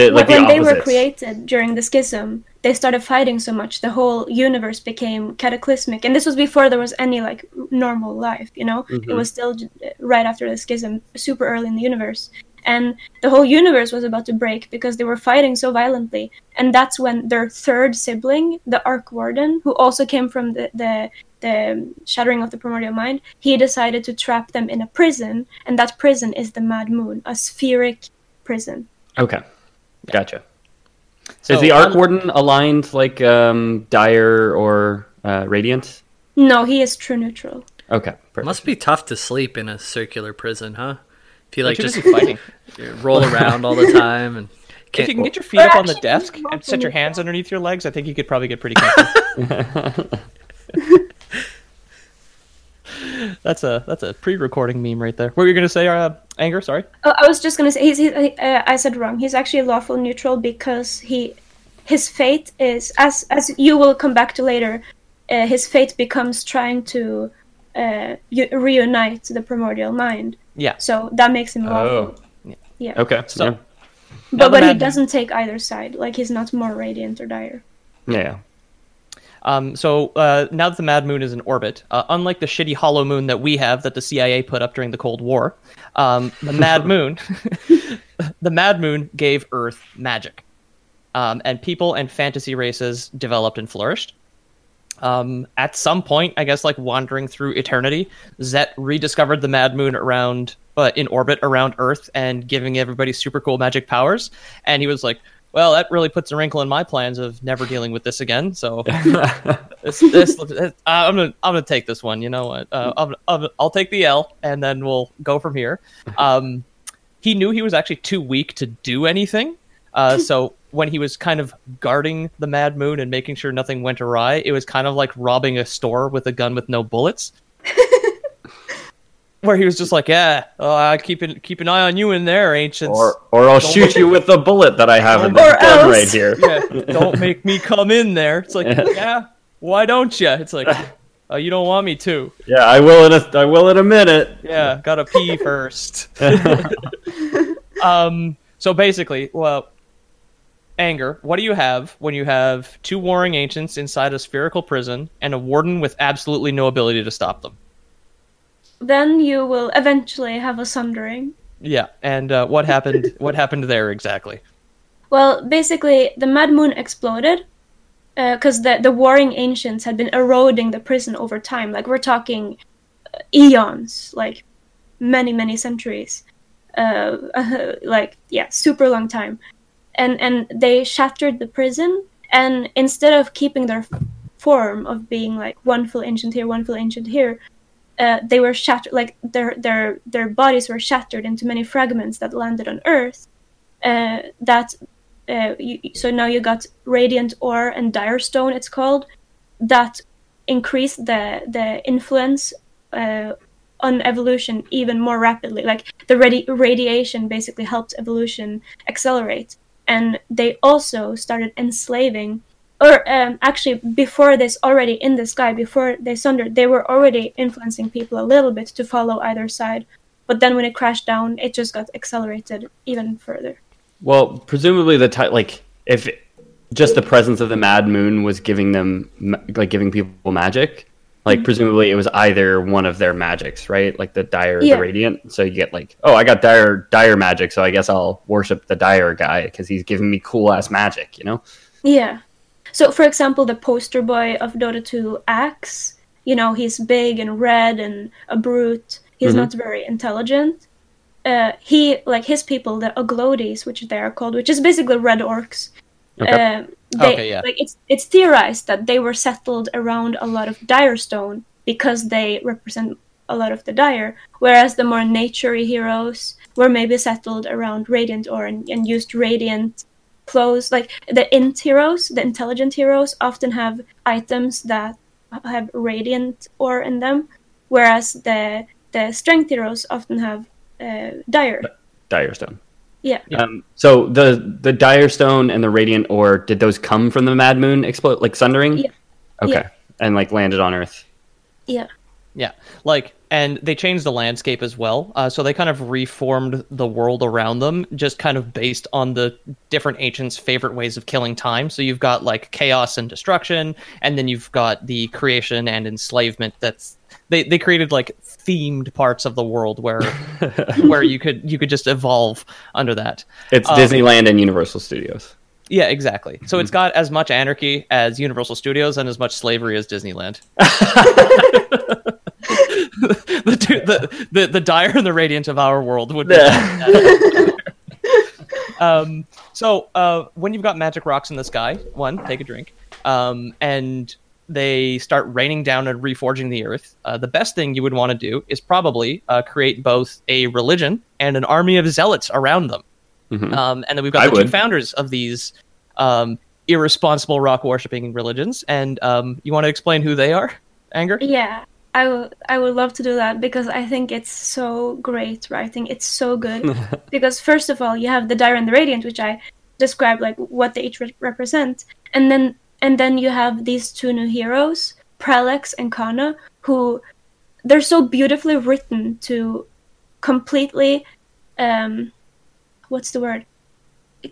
The- like the when they were created during the schism, they started fighting so much the whole universe became cataclysmic, and this was before there was any like normal life. You know, Mm-hmm. it was still right after the schism, super early in the universe, and the whole universe was about to break because they were fighting so violently. And that's when their third sibling, the Arc Warden, who also came from the the the shattering of the primordial mind, he decided to trap them in a prison, and that prison is the Mad Moon, a spheric prison. Okay, gotcha. So, Is the Arc un- Warden aligned like um, Dire or uh, Radiant? No, he is true neutral. Okay, perfect. Must be tough to sleep in a circular prison, huh? If you like Like just just fighting. roll around all the time and If can't you can get your feet up on the desk and set your hands underneath your legs, I think you could probably get pretty comfortable. that's a that's a pre-recording meme right there. What were you gonna say, uh, Anger? Sorry. Oh, I was just gonna say he's. He, uh, I said wrong. He's actually lawful neutral because he, his fate is as as you will come back to later. Uh, his fate becomes trying to uh, u- reunite the primordial mind. Yeah. So that makes him lawful. Oh, Yeah. okay. So- yeah. But but he doesn't take either side. Like he's not more radiant or dire. yeah. Um, so uh, now that the Mad Moon is in orbit, uh, unlike the shitty hollow moon that we have that the CIA put up during the Cold War, um, the Mad Moon, the Mad Moon gave Earth magic, um, and people and fantasy races developed and flourished. Um, at some point, I guess, like wandering through eternity, Zet rediscovered the Mad Moon around, uh, in orbit around Earth, and giving everybody super cool magic powers. And he was like, "Well, that really puts a wrinkle in my plans of never dealing with this again." So this, this, uh, I'm gonna, I'm gonna take this one. You know what? Uh, I'm, I'm, I'll take the L, and then we'll go from here. Um, he knew he was actually too weak to do anything. Uh, so when he was kind of guarding the Mad Moon and making sure nothing went awry, it was kind of like robbing a store with a gun with no bullets. Where he was just like, "Yeah, uh, I keep an, keep an eye on you in there, ancients. Or or I'll shoot you with the bullet that I have in the gun right here. yeah, don't make me come in there." It's like, "Yeah, why don't you?" It's like, uh, "You don't want me to." Yeah, I will in a I will in a minute. Yeah, gotta pee first. um, so basically, well, anger. What do you have when you have two warring ancients inside a spherical prison and a warden with absolutely no ability to stop them? Then you will eventually have a sundering. Yeah, and uh, what happened? what happened there exactly? Well, basically, the Mad Moon exploded because the the warring ancients had been eroding the prison over time. Like we're talking uh, eons, like many many centuries, uh, like yeah, super long time, and and they shattered the prison. And instead of keeping their form of being like one full ancient here, one full ancient here, uh, they were shattered. Like their their their bodies were shattered into many fragments that landed on Earth. Uh, that uh, you, so now you got radiant ore and dire stone it's called that increased the the influence uh, on evolution even more rapidly like the radi- radiation basically helped evolution accelerate and they also started enslaving or um, actually before this already in the sky before they sundered they were already influencing people a little bit to follow either side but then when it crashed down it just got accelerated even further Well, presumably the ti like if just the presence of the Mad Moon was giving them like giving people magic, like presumably it was either one of their magics, right? Like the dire, Yeah. the radiant. So you get like, oh, I got dire dire magic, so I guess I'll worship the dire guy because he's giving me cool ass magic, you know? Yeah. So, for example, the poster boy of Dota 2, Axe, you know, he's big and red and a brute. He's not very intelligent. Uh, he, like his people, the Oglodi, which they are called, which is basically red orcs. Okay. Um, they, Okay, yeah. Like it's it's theorized that they were settled around a lot of dire stone because they represent a lot of the dire, whereas the more naturey heroes were maybe settled around radiant ore and, and used radiant clothes. Like the int heroes, the intelligent heroes, often have items that have radiant ore in them, whereas the the strength heroes often have uh, dire. Dire stone. Yeah. Um, so the the dire stone and the radiant ore, did those come from the Mad Moon explode like sundering? Yeah. Okay. Yeah. And like landed on Earth. Yeah. Yeah, like, and they changed the landscape as well. Uh, so they kind of reformed the world around them, just kind of based on the different ancients' favorite ways of killing time. So you've got like chaos and destruction, and then you've got the creation and enslavement. That's they they created like themed parts of the world where where you could you could just evolve under that. It's Um, Disneyland and Universal Studios. Yeah, exactly. So it's got as much anarchy as Universal Studios and as much slavery as Disneyland. the, two, the, the the dire and the radiant of our world would be. um, so uh, when you've got magic rocks in the sky, one, take a drink, um, and they start raining down and reforging the earth. Uh, the best thing you would want to do is probably uh, create both a religion and an army of zealots around them. Um, and then we've got I the two founders of these um, irresponsible rock worshipping religions. And um, you want to explain who they are, Anger? Yeah, I would I would love to do that because I think it's so great writing. It's so good. Because first of all, you have the Dire and the Radiant, which I described like what they each re- represent, and then and then you have these two new heroes, Prellex and Kanna, who they're so beautifully written to completely um what's the word?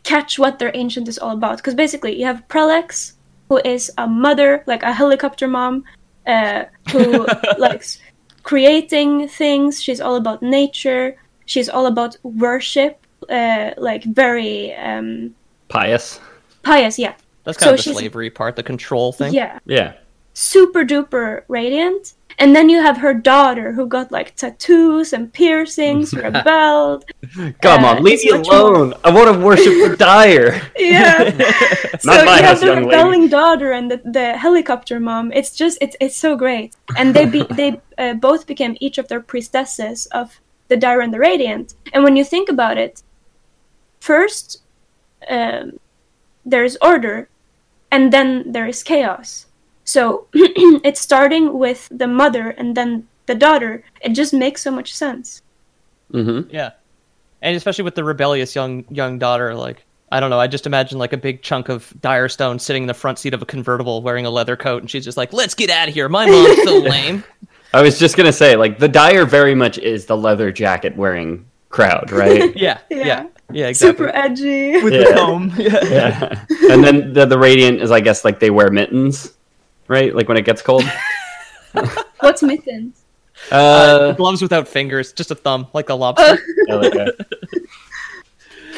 Catch what their ancient is all about. Because basically you have Prellex who is a mother like a helicopter mom uh, who likes creating things she's all about nature she's all about worship uh, like very um Pious. pious yeah That's kind So of the slavery part, the control thing. yeah Yeah. super duper radiant and then you have her daughter who got like tattoos and piercings rebelled. Come Uh, on, leave me much more- alone. I want to worship the dire. yeah. So Not my you have the young lady. rebelling daughter and the, the helicopter mom. It's just it's it's so great. And they be, they uh, both became each of their priestesses of the dire and the radiant. And when you think about it first um, there's order and then there is chaos so it's starting with the mother and then the daughter it just makes so much sense Mm-hmm. Yeah, and especially with the rebellious young young daughter, like I don't know, I just imagine like a big chunk of dire stone sitting in the front seat of a convertible wearing a leather coat, and she's just like, "Let's get out of here. My mom's so lame." I was just gonna say, like, the dire very much is the leather jacket wearing crowd, right? Yeah, yeah, Yeah. yeah, exactly. super edgy With Yeah. the comb. Yeah. yeah. And then the the radiant is, I guess, like they wear mittens, right? Like when it gets cold. what's mittens Uh, Gloves without fingers, just a thumb, like a lobster. I.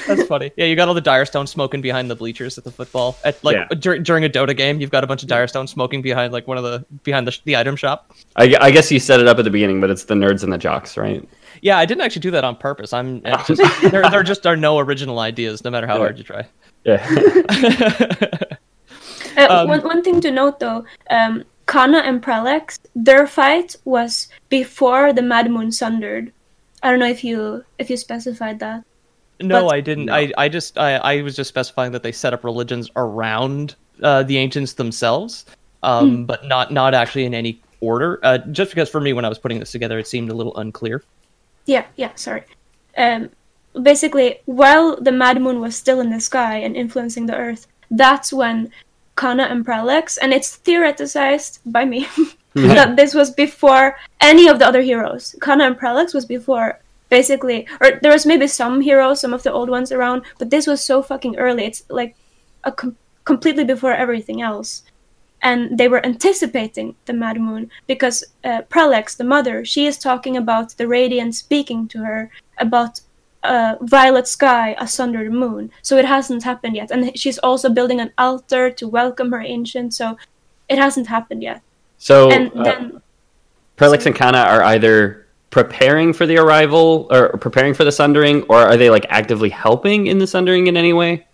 That's funny. Yeah, you got all the dire stone smoking behind the bleachers at the football. At like Yeah. dur- during a Dota game, you've got a bunch of dire stone smoking behind like one of the behind the, sh- the item shop. I, I guess you set it up at the beginning, but it's the nerds and the jocks, right? Yeah, I didn't actually do that on purpose. I'm just, there. There just are no original ideas, no matter how hard you try. Yeah. Uh, Um, one, one thing to note though, um, Kanna and Prellex, their fight was before the Mad Moon sundered. I don't know if you if you specified that. No, But- I didn't. I, I just I, I was just specifying that they set up religions around uh, the ancients themselves, um, but not not actually in any order. Uh, just because for me, when I was putting this together, it seemed a little unclear. Yeah, yeah, sorry. Um, basically, while the Mad Moon was still in the sky and influencing the Earth, that's when Kanna and Prellex, and it's theoretized by me that this was before any of the other heroes. Kanna and Prellex was before basically, or there was maybe some heroes, some of the old ones around, but this was so fucking early. It's like a com- completely before everything else. And they were anticipating the Mad Moon because uh, Prellex, the mother, she is talking about the Radiant speaking to her about a violet sky, a sundered moon. So it hasn't happened yet. And she's also building an altar to welcome her ancient. So it hasn't happened yet. So and uh, then Prellex and Kanna are either preparing for the arrival or preparing for the sundering, or are they like actively helping in the sundering in any way?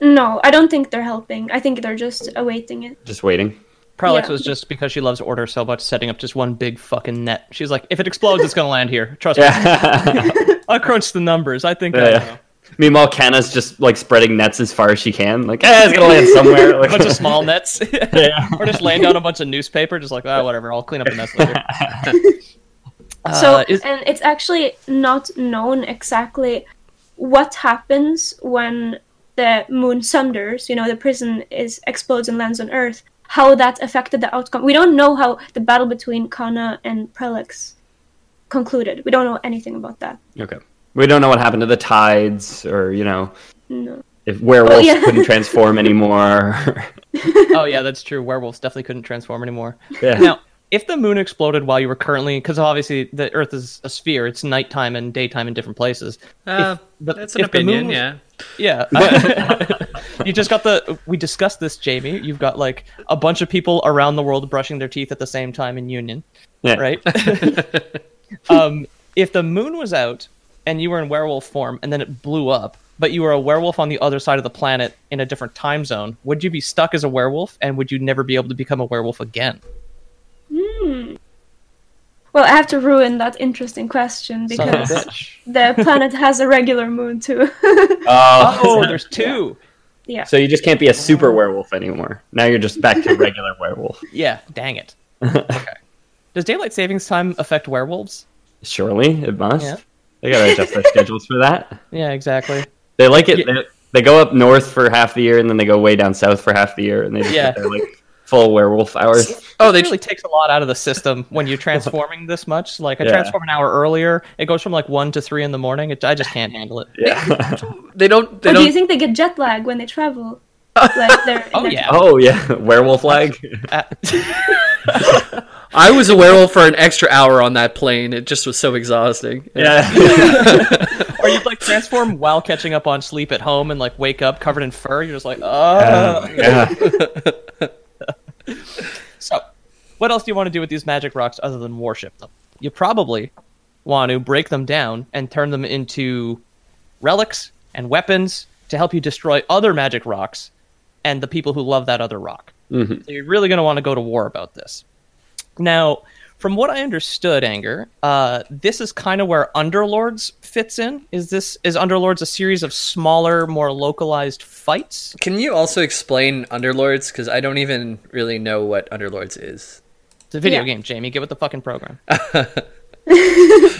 no, I don't think they're helping. I think they're just awaiting it. Just waiting. Prellex Yeah. was just because she loves order so much, setting up just one big fucking net. She's like, if it explodes, it's gonna land here. Trust me. I crunched the numbers. I think. I yeah. know. Meanwhile, Kanna's just like spreading nets as far as she can. Like, eh, it's gonna land somewhere. Like, a bunch of small nets, or just laying down a bunch of newspaper, just like, ah, whatever. I'll clean up the mess later. so Uh, is- and it's actually not known exactly what happens when the moon sunders you know the prison is explodes and lands on earth how that affected the outcome. We don't know how the battle between Kanna and Prellex concluded. We don't know anything about that. Okay. We don't know what happened to the tides, or you know, No. if werewolves Oh, yeah. couldn't transform anymore. oh yeah, that's true. Werewolves definitely couldn't transform anymore. yeah. Now, if the moon exploded while you were currently, because obviously the Earth is a sphere, it's nighttime and daytime in different places. Uh, the- that's an if the moon opinion, was- yeah. Yeah. you just got the. We discussed this, Jamie. You've got like a bunch of people around the world brushing their teeth at the same time in union, Yeah. right? um, if the moon was out and you were in werewolf form and then it blew up, but you were a werewolf on the other side of the planet in a different time zone, would you be stuck as a werewolf and would you never be able to become a werewolf again? Hmm. Well, I have to ruin that interesting question Son of a because the planet has a regular moon too. Oh, Oh, there's two. yeah. so you just can't be a super oh. werewolf anymore. Now you're just back to regular werewolf. Yeah, dang it. Okay. Does daylight savings time affect werewolves? Surely it must. Yeah. They gotta adjust their schedules for that. Yeah, exactly. They like it. Yeah. They, they go up north for half the year, and then they go way down south for half the year, and they just Yeah. get their like full werewolf hours. Oh, they It really takes a lot out of the system when you're transforming this much. Like I Yeah. transform an hour earlier, it goes from like one to three in the morning. It, I just can't handle it. Yeah. they don't. They Or do you don't. think they get jet lag when they travel? Like they're, Oh they're- yeah. oh yeah, werewolf lag. Uh, I was a werewolf for an extra hour on that plane. It just was so exhausting. Yeah. or you'd like transform while catching up on sleep at home and like wake up covered in fur. You're just like, oh. yeah. What else do you want to do with these magic rocks other than worship them? You probably want to break them down and turn them into relics and weapons to help you destroy other magic rocks and the people who love that other rock. Mhm. So you're really going to want to go to war about this. Now, from what I understood, Anger, uh, this is kind of where Underlords fits in. Is this is Underlords a series of smaller, more localized fights? Can you also explain Underlords? Because I don't even really know what Underlords is. It's a video Yeah. game, Jamie. Get with the fucking program.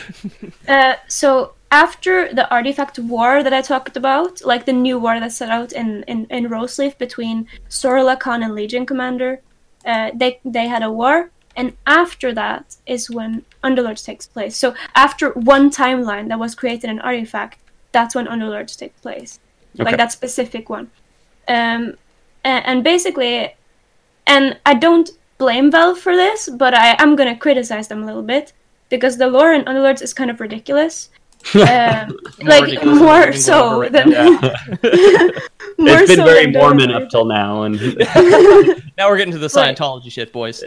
Uh, so after the artifact war that I talked about, like the new war that set out in in, in Roseleaf between Sorla Khan and Legion Commander, uh, they they had a war, and after that is when Underlords takes place. So after one timeline that was created in artifact, that's when Underlords take place, Okay. like that specific one. Um, and, and basically, and I don't blame Valve for this, but I am gonna criticize them a little bit because the lore in Underlords is kind of ridiculous. Um, like ridiculous more Living so Glover right than more it's been so very than Mormon up till now, and Now we're getting to the Right. Scientology shit, boys.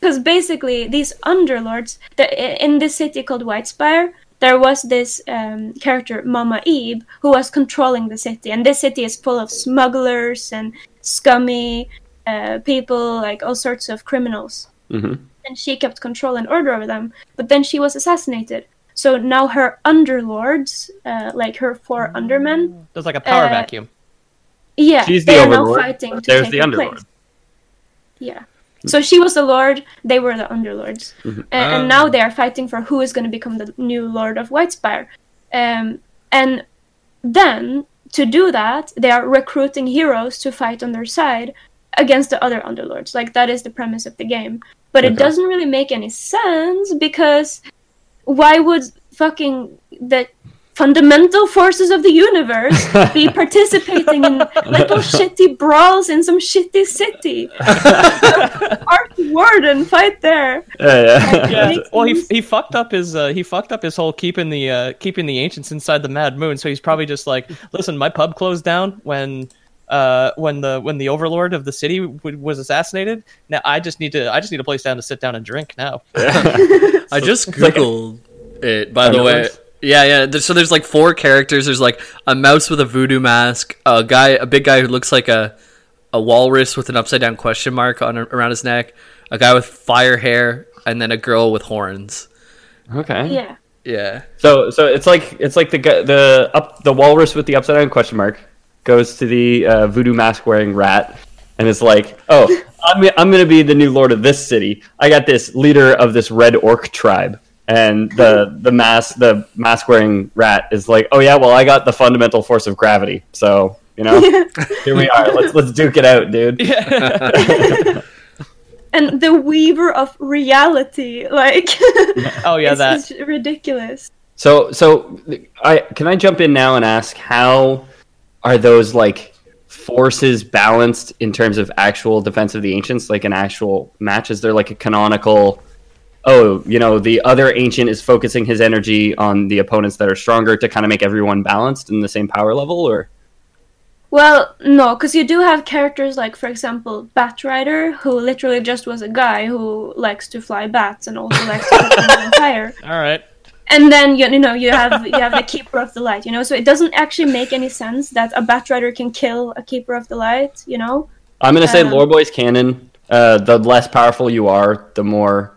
because basically these underlords the, in this city called Whitespire there was this um, character Mama Eve who was controlling the city and this city is full of smugglers and scummy uh, people like all sorts of criminals Mhm. and she kept control and order over them but then she was assassinated so now her underlords uh, like her four undermen There's like a power Uh, vacuum. yeah she's the they are now overlord. fighting to There's take the underlord. place. Yeah. So she was the lord, they were the underlords. Mm-hmm. A- and, now they are fighting for who is going to become the new lord of Whitespire. Um, and then, to do that, they are recruiting heroes to fight on their side against the other underlords. Like, that is the premise of the game. But it doesn't really make any sense because why would fucking the fundamental forces of the universe be participating in little shitty brawls in some shitty city? Arc Warden, fight there. Yeah, yeah. Yeah. Well, he he fucked up his uh, he fucked up his whole keeping the uh, keeping the ancients inside the Mad Moon. So he's probably just like, listen, my pub closed down when uh when the when the overlord of the city w- was assassinated. Now I just need to I just need a place down to sit down and drink now. I just googled it. By the way, Underlords? yeah, yeah. There's, so there's like four characters. There's like a mouse with a voodoo mask, a guy, a big guy who looks like a a walrus with an upside down question mark on around his neck, a guy with fire hair, and then a girl with horns. Okay. Yeah. Yeah. So so it's like it's like the gu- the up the walrus with the upside down question mark goes to the uh, voodoo mask wearing rat and is like, oh, I'm I'm gonna be the new lord of this city. I got this leader of this red orc tribe. And the the mask the mask wearing rat is like, oh yeah, well I got the fundamental force of gravity, so You know, here we are. Let's let's duke it out, dude. Yeah. and the weaver of reality, like Oh yeah, it's, that. ridiculous. So so I can I jump in now and ask how are those like forces balanced in terms of actual defense of the ancients, like an actual match? Is there like a canonical oh, you know, the other ancient is focusing his energy on the opponents that are stronger to kind of make everyone balanced in the same power level or Well, no, because you do have characters like, for example, Batrider, who literally just was a guy who likes to fly bats and also likes to set fire. All right. And then you, you know you have you have the Keeper of the Light, you know. So it doesn't actually make any sense that a Batrider can kill a Keeper of the Light, you know. I'm gonna say Um, lore boys canon. Uh, the less powerful you are, the more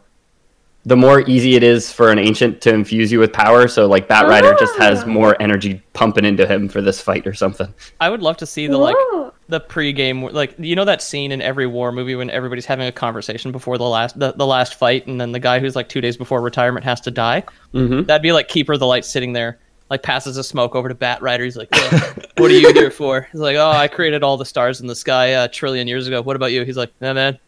the more easy it is for an ancient to infuse you with power. So like Bat Rider just has Ah. more energy pumping into him for this fight or something. I would love to see the like Whoa. The pre-game like you know that scene in every war movie when everybody's having a conversation before the last the, the last fight and then the guy who's like two days before retirement has to die? Mhm. that'd be like keeper of the light sitting there like passes a smoke over to bat rider. He's like "Oh, what are you here for? He's like oh i created all the stars in the sky a trillion years ago. What about you? He's like nah man.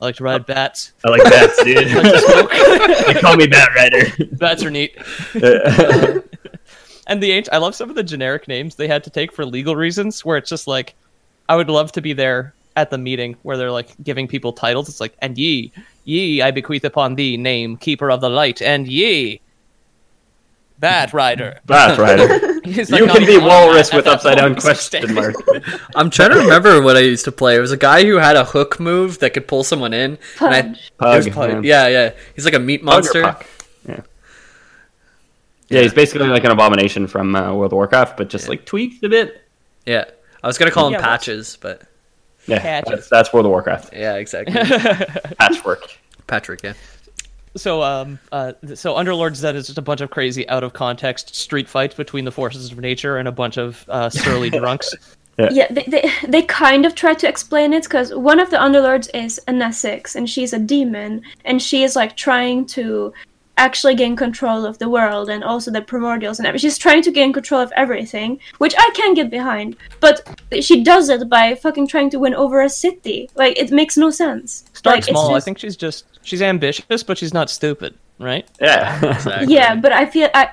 I like to ride bats. I like bats, dude. they call me Bat Rider. bats are neat. And the ancient, I love some of the generic names they had to take for legal reasons, where it's just like, I would love to be there at the meeting where they're like giving people titles. It's like, and ye, ye, I bequeath upon thee name, keeper of the light, and ye, bat rider. Bat Rider. Like you can be even on that walrus with upside down question mark. I'm trying to remember what I used to play. It was a guy who had a hook move that could pull someone in. and I- Pudge, Pudge. yeah. Yeah, yeah. He's like a meat Pudge or monster. Yeah. Yeah, he's basically like an abomination from uh, World of Warcraft, but just like tweaked a bit. Yeah. I was gonna call him Yeah, what's- Patches, but Yeah, Patches. that's, that's World of Warcraft. yeah, exactly. Patchwerk. Patrick, yeah. So, um, uh, so Underlord Zed is just a bunch of crazy, out of context street fights between the forces of nature and a bunch of uh, surly drunks. Yeah, they, they, they kind of try to explain it because one of the underlords is Anessix and she's a demon and she is like trying to actually gain control of the world and also the primordials and everything. She's trying to gain control of everything, which I can get behind. But she does it by fucking trying to win over a city. Like it makes no sense. Start like, it's small. I think she's just she's ambitious, but she's not stupid, right? Yeah. Exactly. Yeah, but I feel I,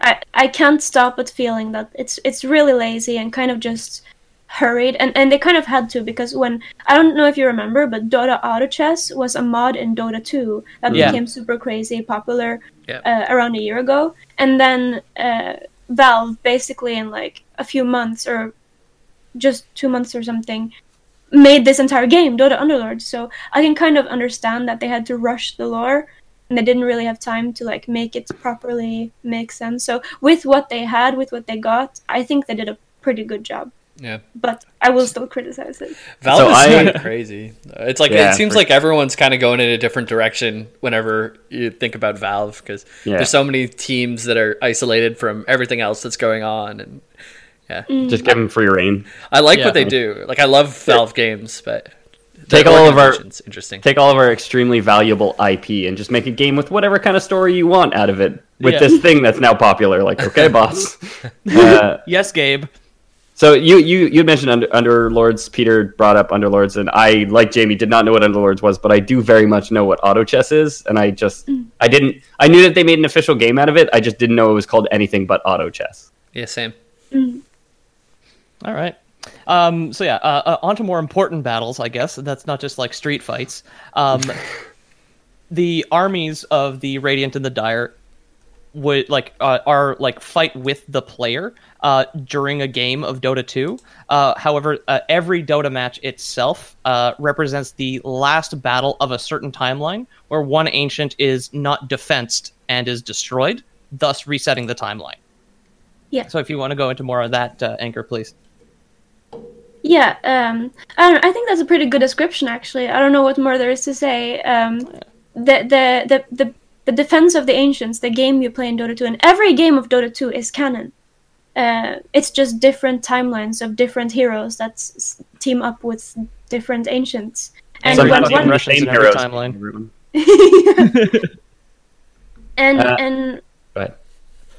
I I can't stop but feeling that it's it's really lazy and kind of just hurried and and they kind of had to because when I don't know if you remember but Dota Auto Chess was a mod in Dota 2 that Yeah. became super crazy popular Yeah. uh, around a year ago and then uh, Valve basically in like a few months or just 2 months or something made this entire game Dota Underlord so I can kind of understand that they had to rush the lore and they didn't really have time to like make it properly make sense. So with what they had, with what they got, I think they did a pretty good job. Yeah. But I will still criticize it. Valve So is I- kind of crazy. It's like Yeah, it seems for- like everyone's kind of going in a different direction whenever you think about Valve because Yeah. there's so many teams that are isolated from everything else that's going on, and yeah, just give them free reign. I like Yeah. what they do. Like I love Valve games, but Take all of our- interesting. Take all of our extremely valuable IP and just make a game with whatever kind of story you want out of it with Yeah. this thing that's now popular. Like, okay, boss. uh, Yes, Gabe. So you you you mentioned under Underlords. Peter brought up Underlords, and I, like Jamie, did not know what Underlords was, but I do very much know what Auto Chess is, and I just I didn't I knew that they made an official game out of it. I just didn't know it was called anything but Auto Chess. yeah, same. All right. Um, so yeah, uh, uh, on to more important battles, I guess. That's not just like street fights. Um, the armies of the Radiant and the Dire would like uh, are like fight with the player uh, during a game of Dota 2. Uh, however, uh, every Dota match itself uh, represents the last battle of a certain timeline, where one ancient is not defensed and is destroyed, thus resetting the timeline. Yeah. So if you want to go into more of that, uh, Anger, please. Yeah, um, I don't. I think that's a pretty good description, actually. I don't know what more there is to say. Um, the, the, the, the, the defense of the ancients, the game you play in Dota 2, and every game of Dota 2 is canon. Uh, it's just different timelines of different heroes that s- s- team up with different ancients. And Some when fucking one, Russians same heroes. timeline. Everyone. and Uh, and Go ahead.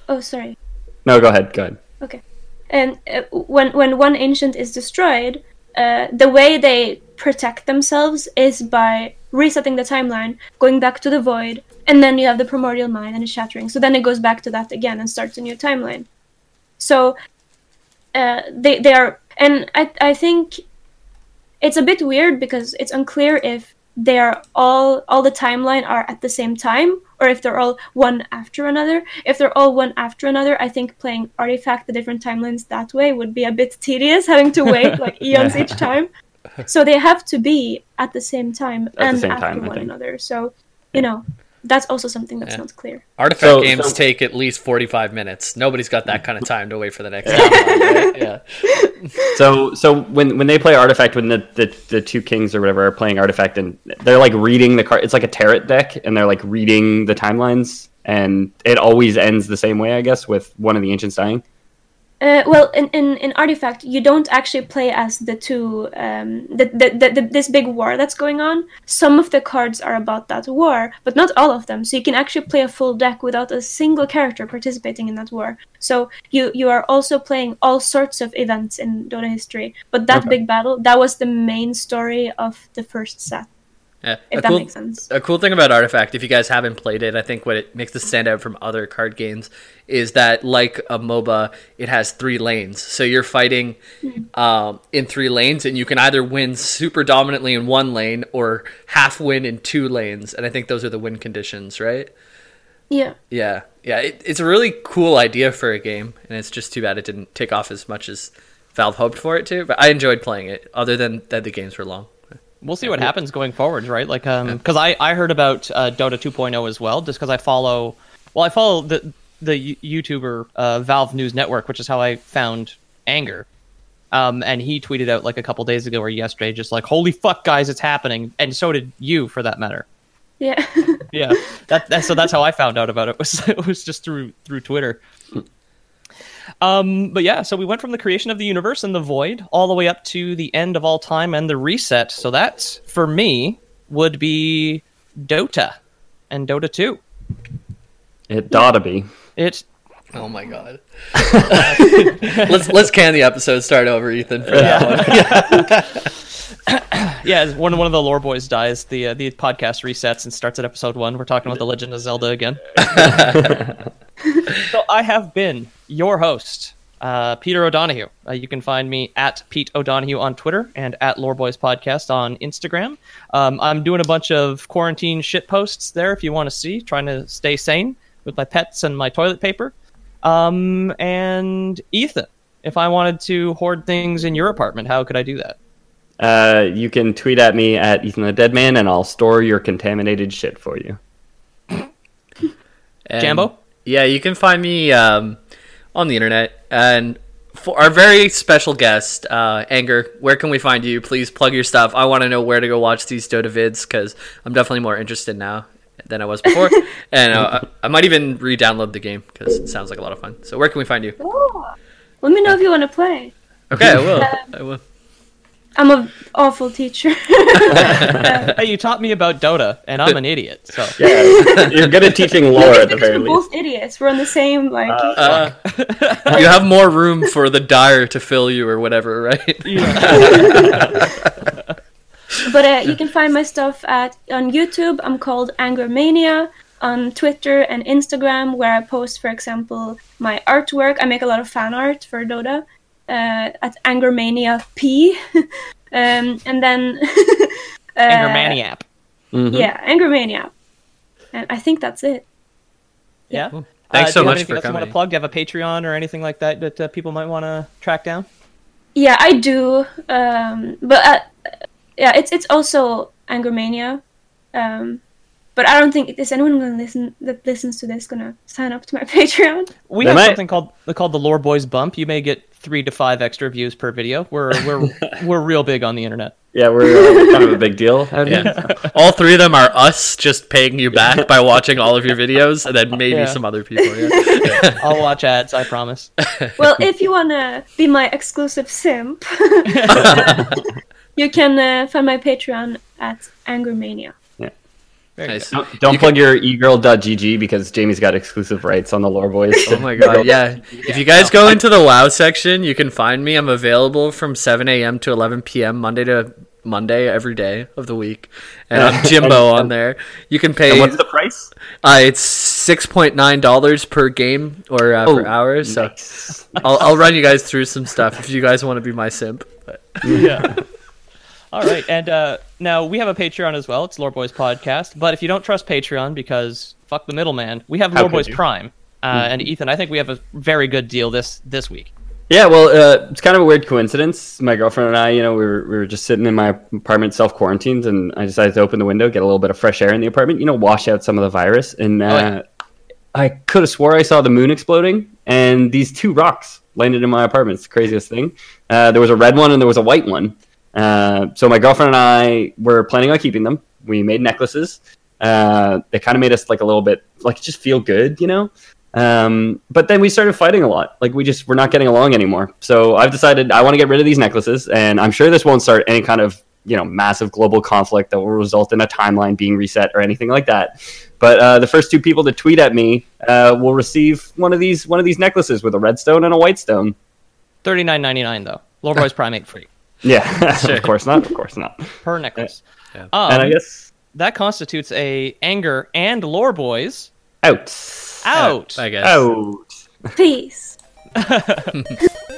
oh, sorry. No, go ahead. Go ahead. Okay. and uh, when when one ancient is destroyed, uh, the way they protect themselves is by resetting the timeline, going back to the void, and then you have the primordial mind and it's shattering. So then it goes back to that again and starts a new timeline. So uh, they they are, and I I think it's a bit weird because it's unclear if they are all all the timeline are at the same time or if they're all one after another. If they're all one after another i think playing artifact the different timelines that way would be a bit tedious having to wait like eons each time. So they have to be at the same time the and same after time, one another. So you know that's also something that's Yeah. not clear Artifact So- games so- take at least 45 minutes. Nobody's got that kind of time to wait for the next timeline. Yeah. So so when when they play Artifact, when the, the the two kings or whatever are playing Artifact, and they're like reading the card, it's like a tarot deck, and they're like reading the timelines, and it always ends the same way, I guess, with one of the ancients dying. Uh, well, in, in, in Artifact, you don't actually play as the two, um, the, the, the, this big war that's going on. Some of the cards are about that war, but not all of them. So you can actually play a full deck without a single character participating in that war. So you, you are also playing all sorts of events in Dota history. But that Okay. big battle, that was the main story of the first set, Yeah. if A that cool- makes sense. a cool thing about Artifact, if you guys haven't played it, I think what it makes this stand out from other card games is that, like a MOBA, it has three lanes. So you're fighting um, in three lanes, and you can either win super dominantly in one lane or half win in two lanes. And I think those are the win conditions, right? Yeah. Yeah, yeah. It, it's a really cool idea for a game, and it's just too bad it didn't take off as much as Valve hoped for it to. But I enjoyed playing it, other than that the games were long. We'll see what happens going forward, right? Like, um, because I I heard about uh, Dota 2.0 as well, just because I follow, well, I follow the the YouTuber uh, Valve News Network, which is how I found Anger. Um, and he tweeted out like a couple days ago or yesterday, just like, "Holy fuck, guys, it's happening!" And so did you, for that matter. Yeah. Yeah, that, that so that's how I found out about it. Was it was just through through Twitter. Um, but yeah, so we went from the creation of the universe and the void all the way up to the end of all time and the reset. So that for me would be Dota and Dota 2. It ought to be. It Oh my god. let's let's can the episode start over, Ethan. For that one. yeah, one one of the lore boys dies, the uh, the podcast resets and starts at episode 1. We're talking about the Legend of Zelda again. so I have been your host, uh, Peter O'Donohue. Uh, you can find me at Pete O'Donohue on Twitter and at Lore Boys Podcast on Instagram. Um, I'm doing a bunch of quarantine shit posts there if you want to see, trying to stay sane with my pets and my toilet paper. Um, and Ethan, if I wanted to hoard things in your apartment, how could I do that? Uh, you can tweet at me at Ethan the Dead Man, and I'll store your contaminated shit for you. And, Jambo? Yeah, you can find me um, on the internet. And for our very special guest, uh, Anger, where can we find you? Please plug your stuff. I want to know where to go watch these Dota vids because I'm definitely more interested now than I was before. and uh, I I might even re-download the game because it sounds like a lot of fun. So where can we find you? Let me know if you want to play. Okay, I will. I will. I'm a awful teacher. Hey, you taught me about Dota, and I'm an idiot. So Yeah, you're good at teaching lore at the very We're least. both idiots. We're on the same like. Uh, you have more room for the dire to fill you or whatever, right? But uh, you can find my stuff at on YouTube. I'm called Angermania. On Twitter and Instagram, where I post, for example, my artwork. I make a lot of fan art for Dota uh, at Angermania P. um, and then uh, Anger Maniac. Yeah, Angermania. And I think that's it. Yeah. Thanks Uh, so do you have much anything for else you want to plug? Do you have a Patreon or anything like that that uh, people might want to track down? Yeah, I do. Um, but uh, yeah, it's it's also Angermania. Um, but I don't think is anyone gonna listen that listens to this gonna sign up to my Patreon. We They have might- something called called the Lore Boys Bump. You may get three to five extra views per video. We're we're we're real big on the internet. Yeah, we're uh, kind of a big deal. Yeah. All three of them are us just paying you back by watching all of your videos, and then maybe Yeah. some other people. Yeah. I'll watch ads. I promise. Well, if you wanna be my exclusive simp, you can uh, find my Patreon at Angermania. Very Nice. Don't, don't plug your egirl.gg because Jamie's got exclusive rights on the Lore Boys. Oh my god, yeah. If you guys go into the WoW section, you can find me. I'm available from 7 a.m. to 11 p.m. Monday to Monday every day of the week, and I'm Jimbo on there. You can pay. And what's the price? Uh, it's six point nine dollars per game or uh, per Oh, hour. So nice. I'll, I'll run you guys through some stuff if you guys want to be my simp. But yeah. All right, and uh, now we have a Patreon as well. It's Lore Boys Podcast. But if you don't trust Patreon because fuck the middleman, we have How Lore Boys you? Prime. Uh, And Ethan, I think we have a very good deal this this week. Yeah, well, uh, it's kind of a weird coincidence. My girlfriend and I, you know, we were, we were just sitting in my apartment, self quarantined, and I decided to open the window, get a little bit of fresh air in the apartment, you know, wash out some of the virus. And uh, yeah. I could have swore I saw the moon exploding, and these two rocks landed in my apartment. It's the craziest thing. Uh, there was a red one and there was a white one. Uh, so my girlfriend and I were planning on keeping them. We made necklaces. Uh, they kind of made us like a little bit like just feel good, you know. Um, but then we started fighting a lot. Like we just we're not getting along anymore. So I've decided I want to get rid of these necklaces, and I'm sure this won't start any kind of you know massive global conflict that will result in a timeline being reset or anything like that. But uh, the first two people to tweet at me uh, will receive one of these one of these necklaces with a red stone and a white stone. Thirty nine ninety nine though. Boys Prime ain't free Yeah, of course not. Of course not. per necklace. Um, and I guess that constitutes a anger and Lore Boys out, out. I guess. out. Peace.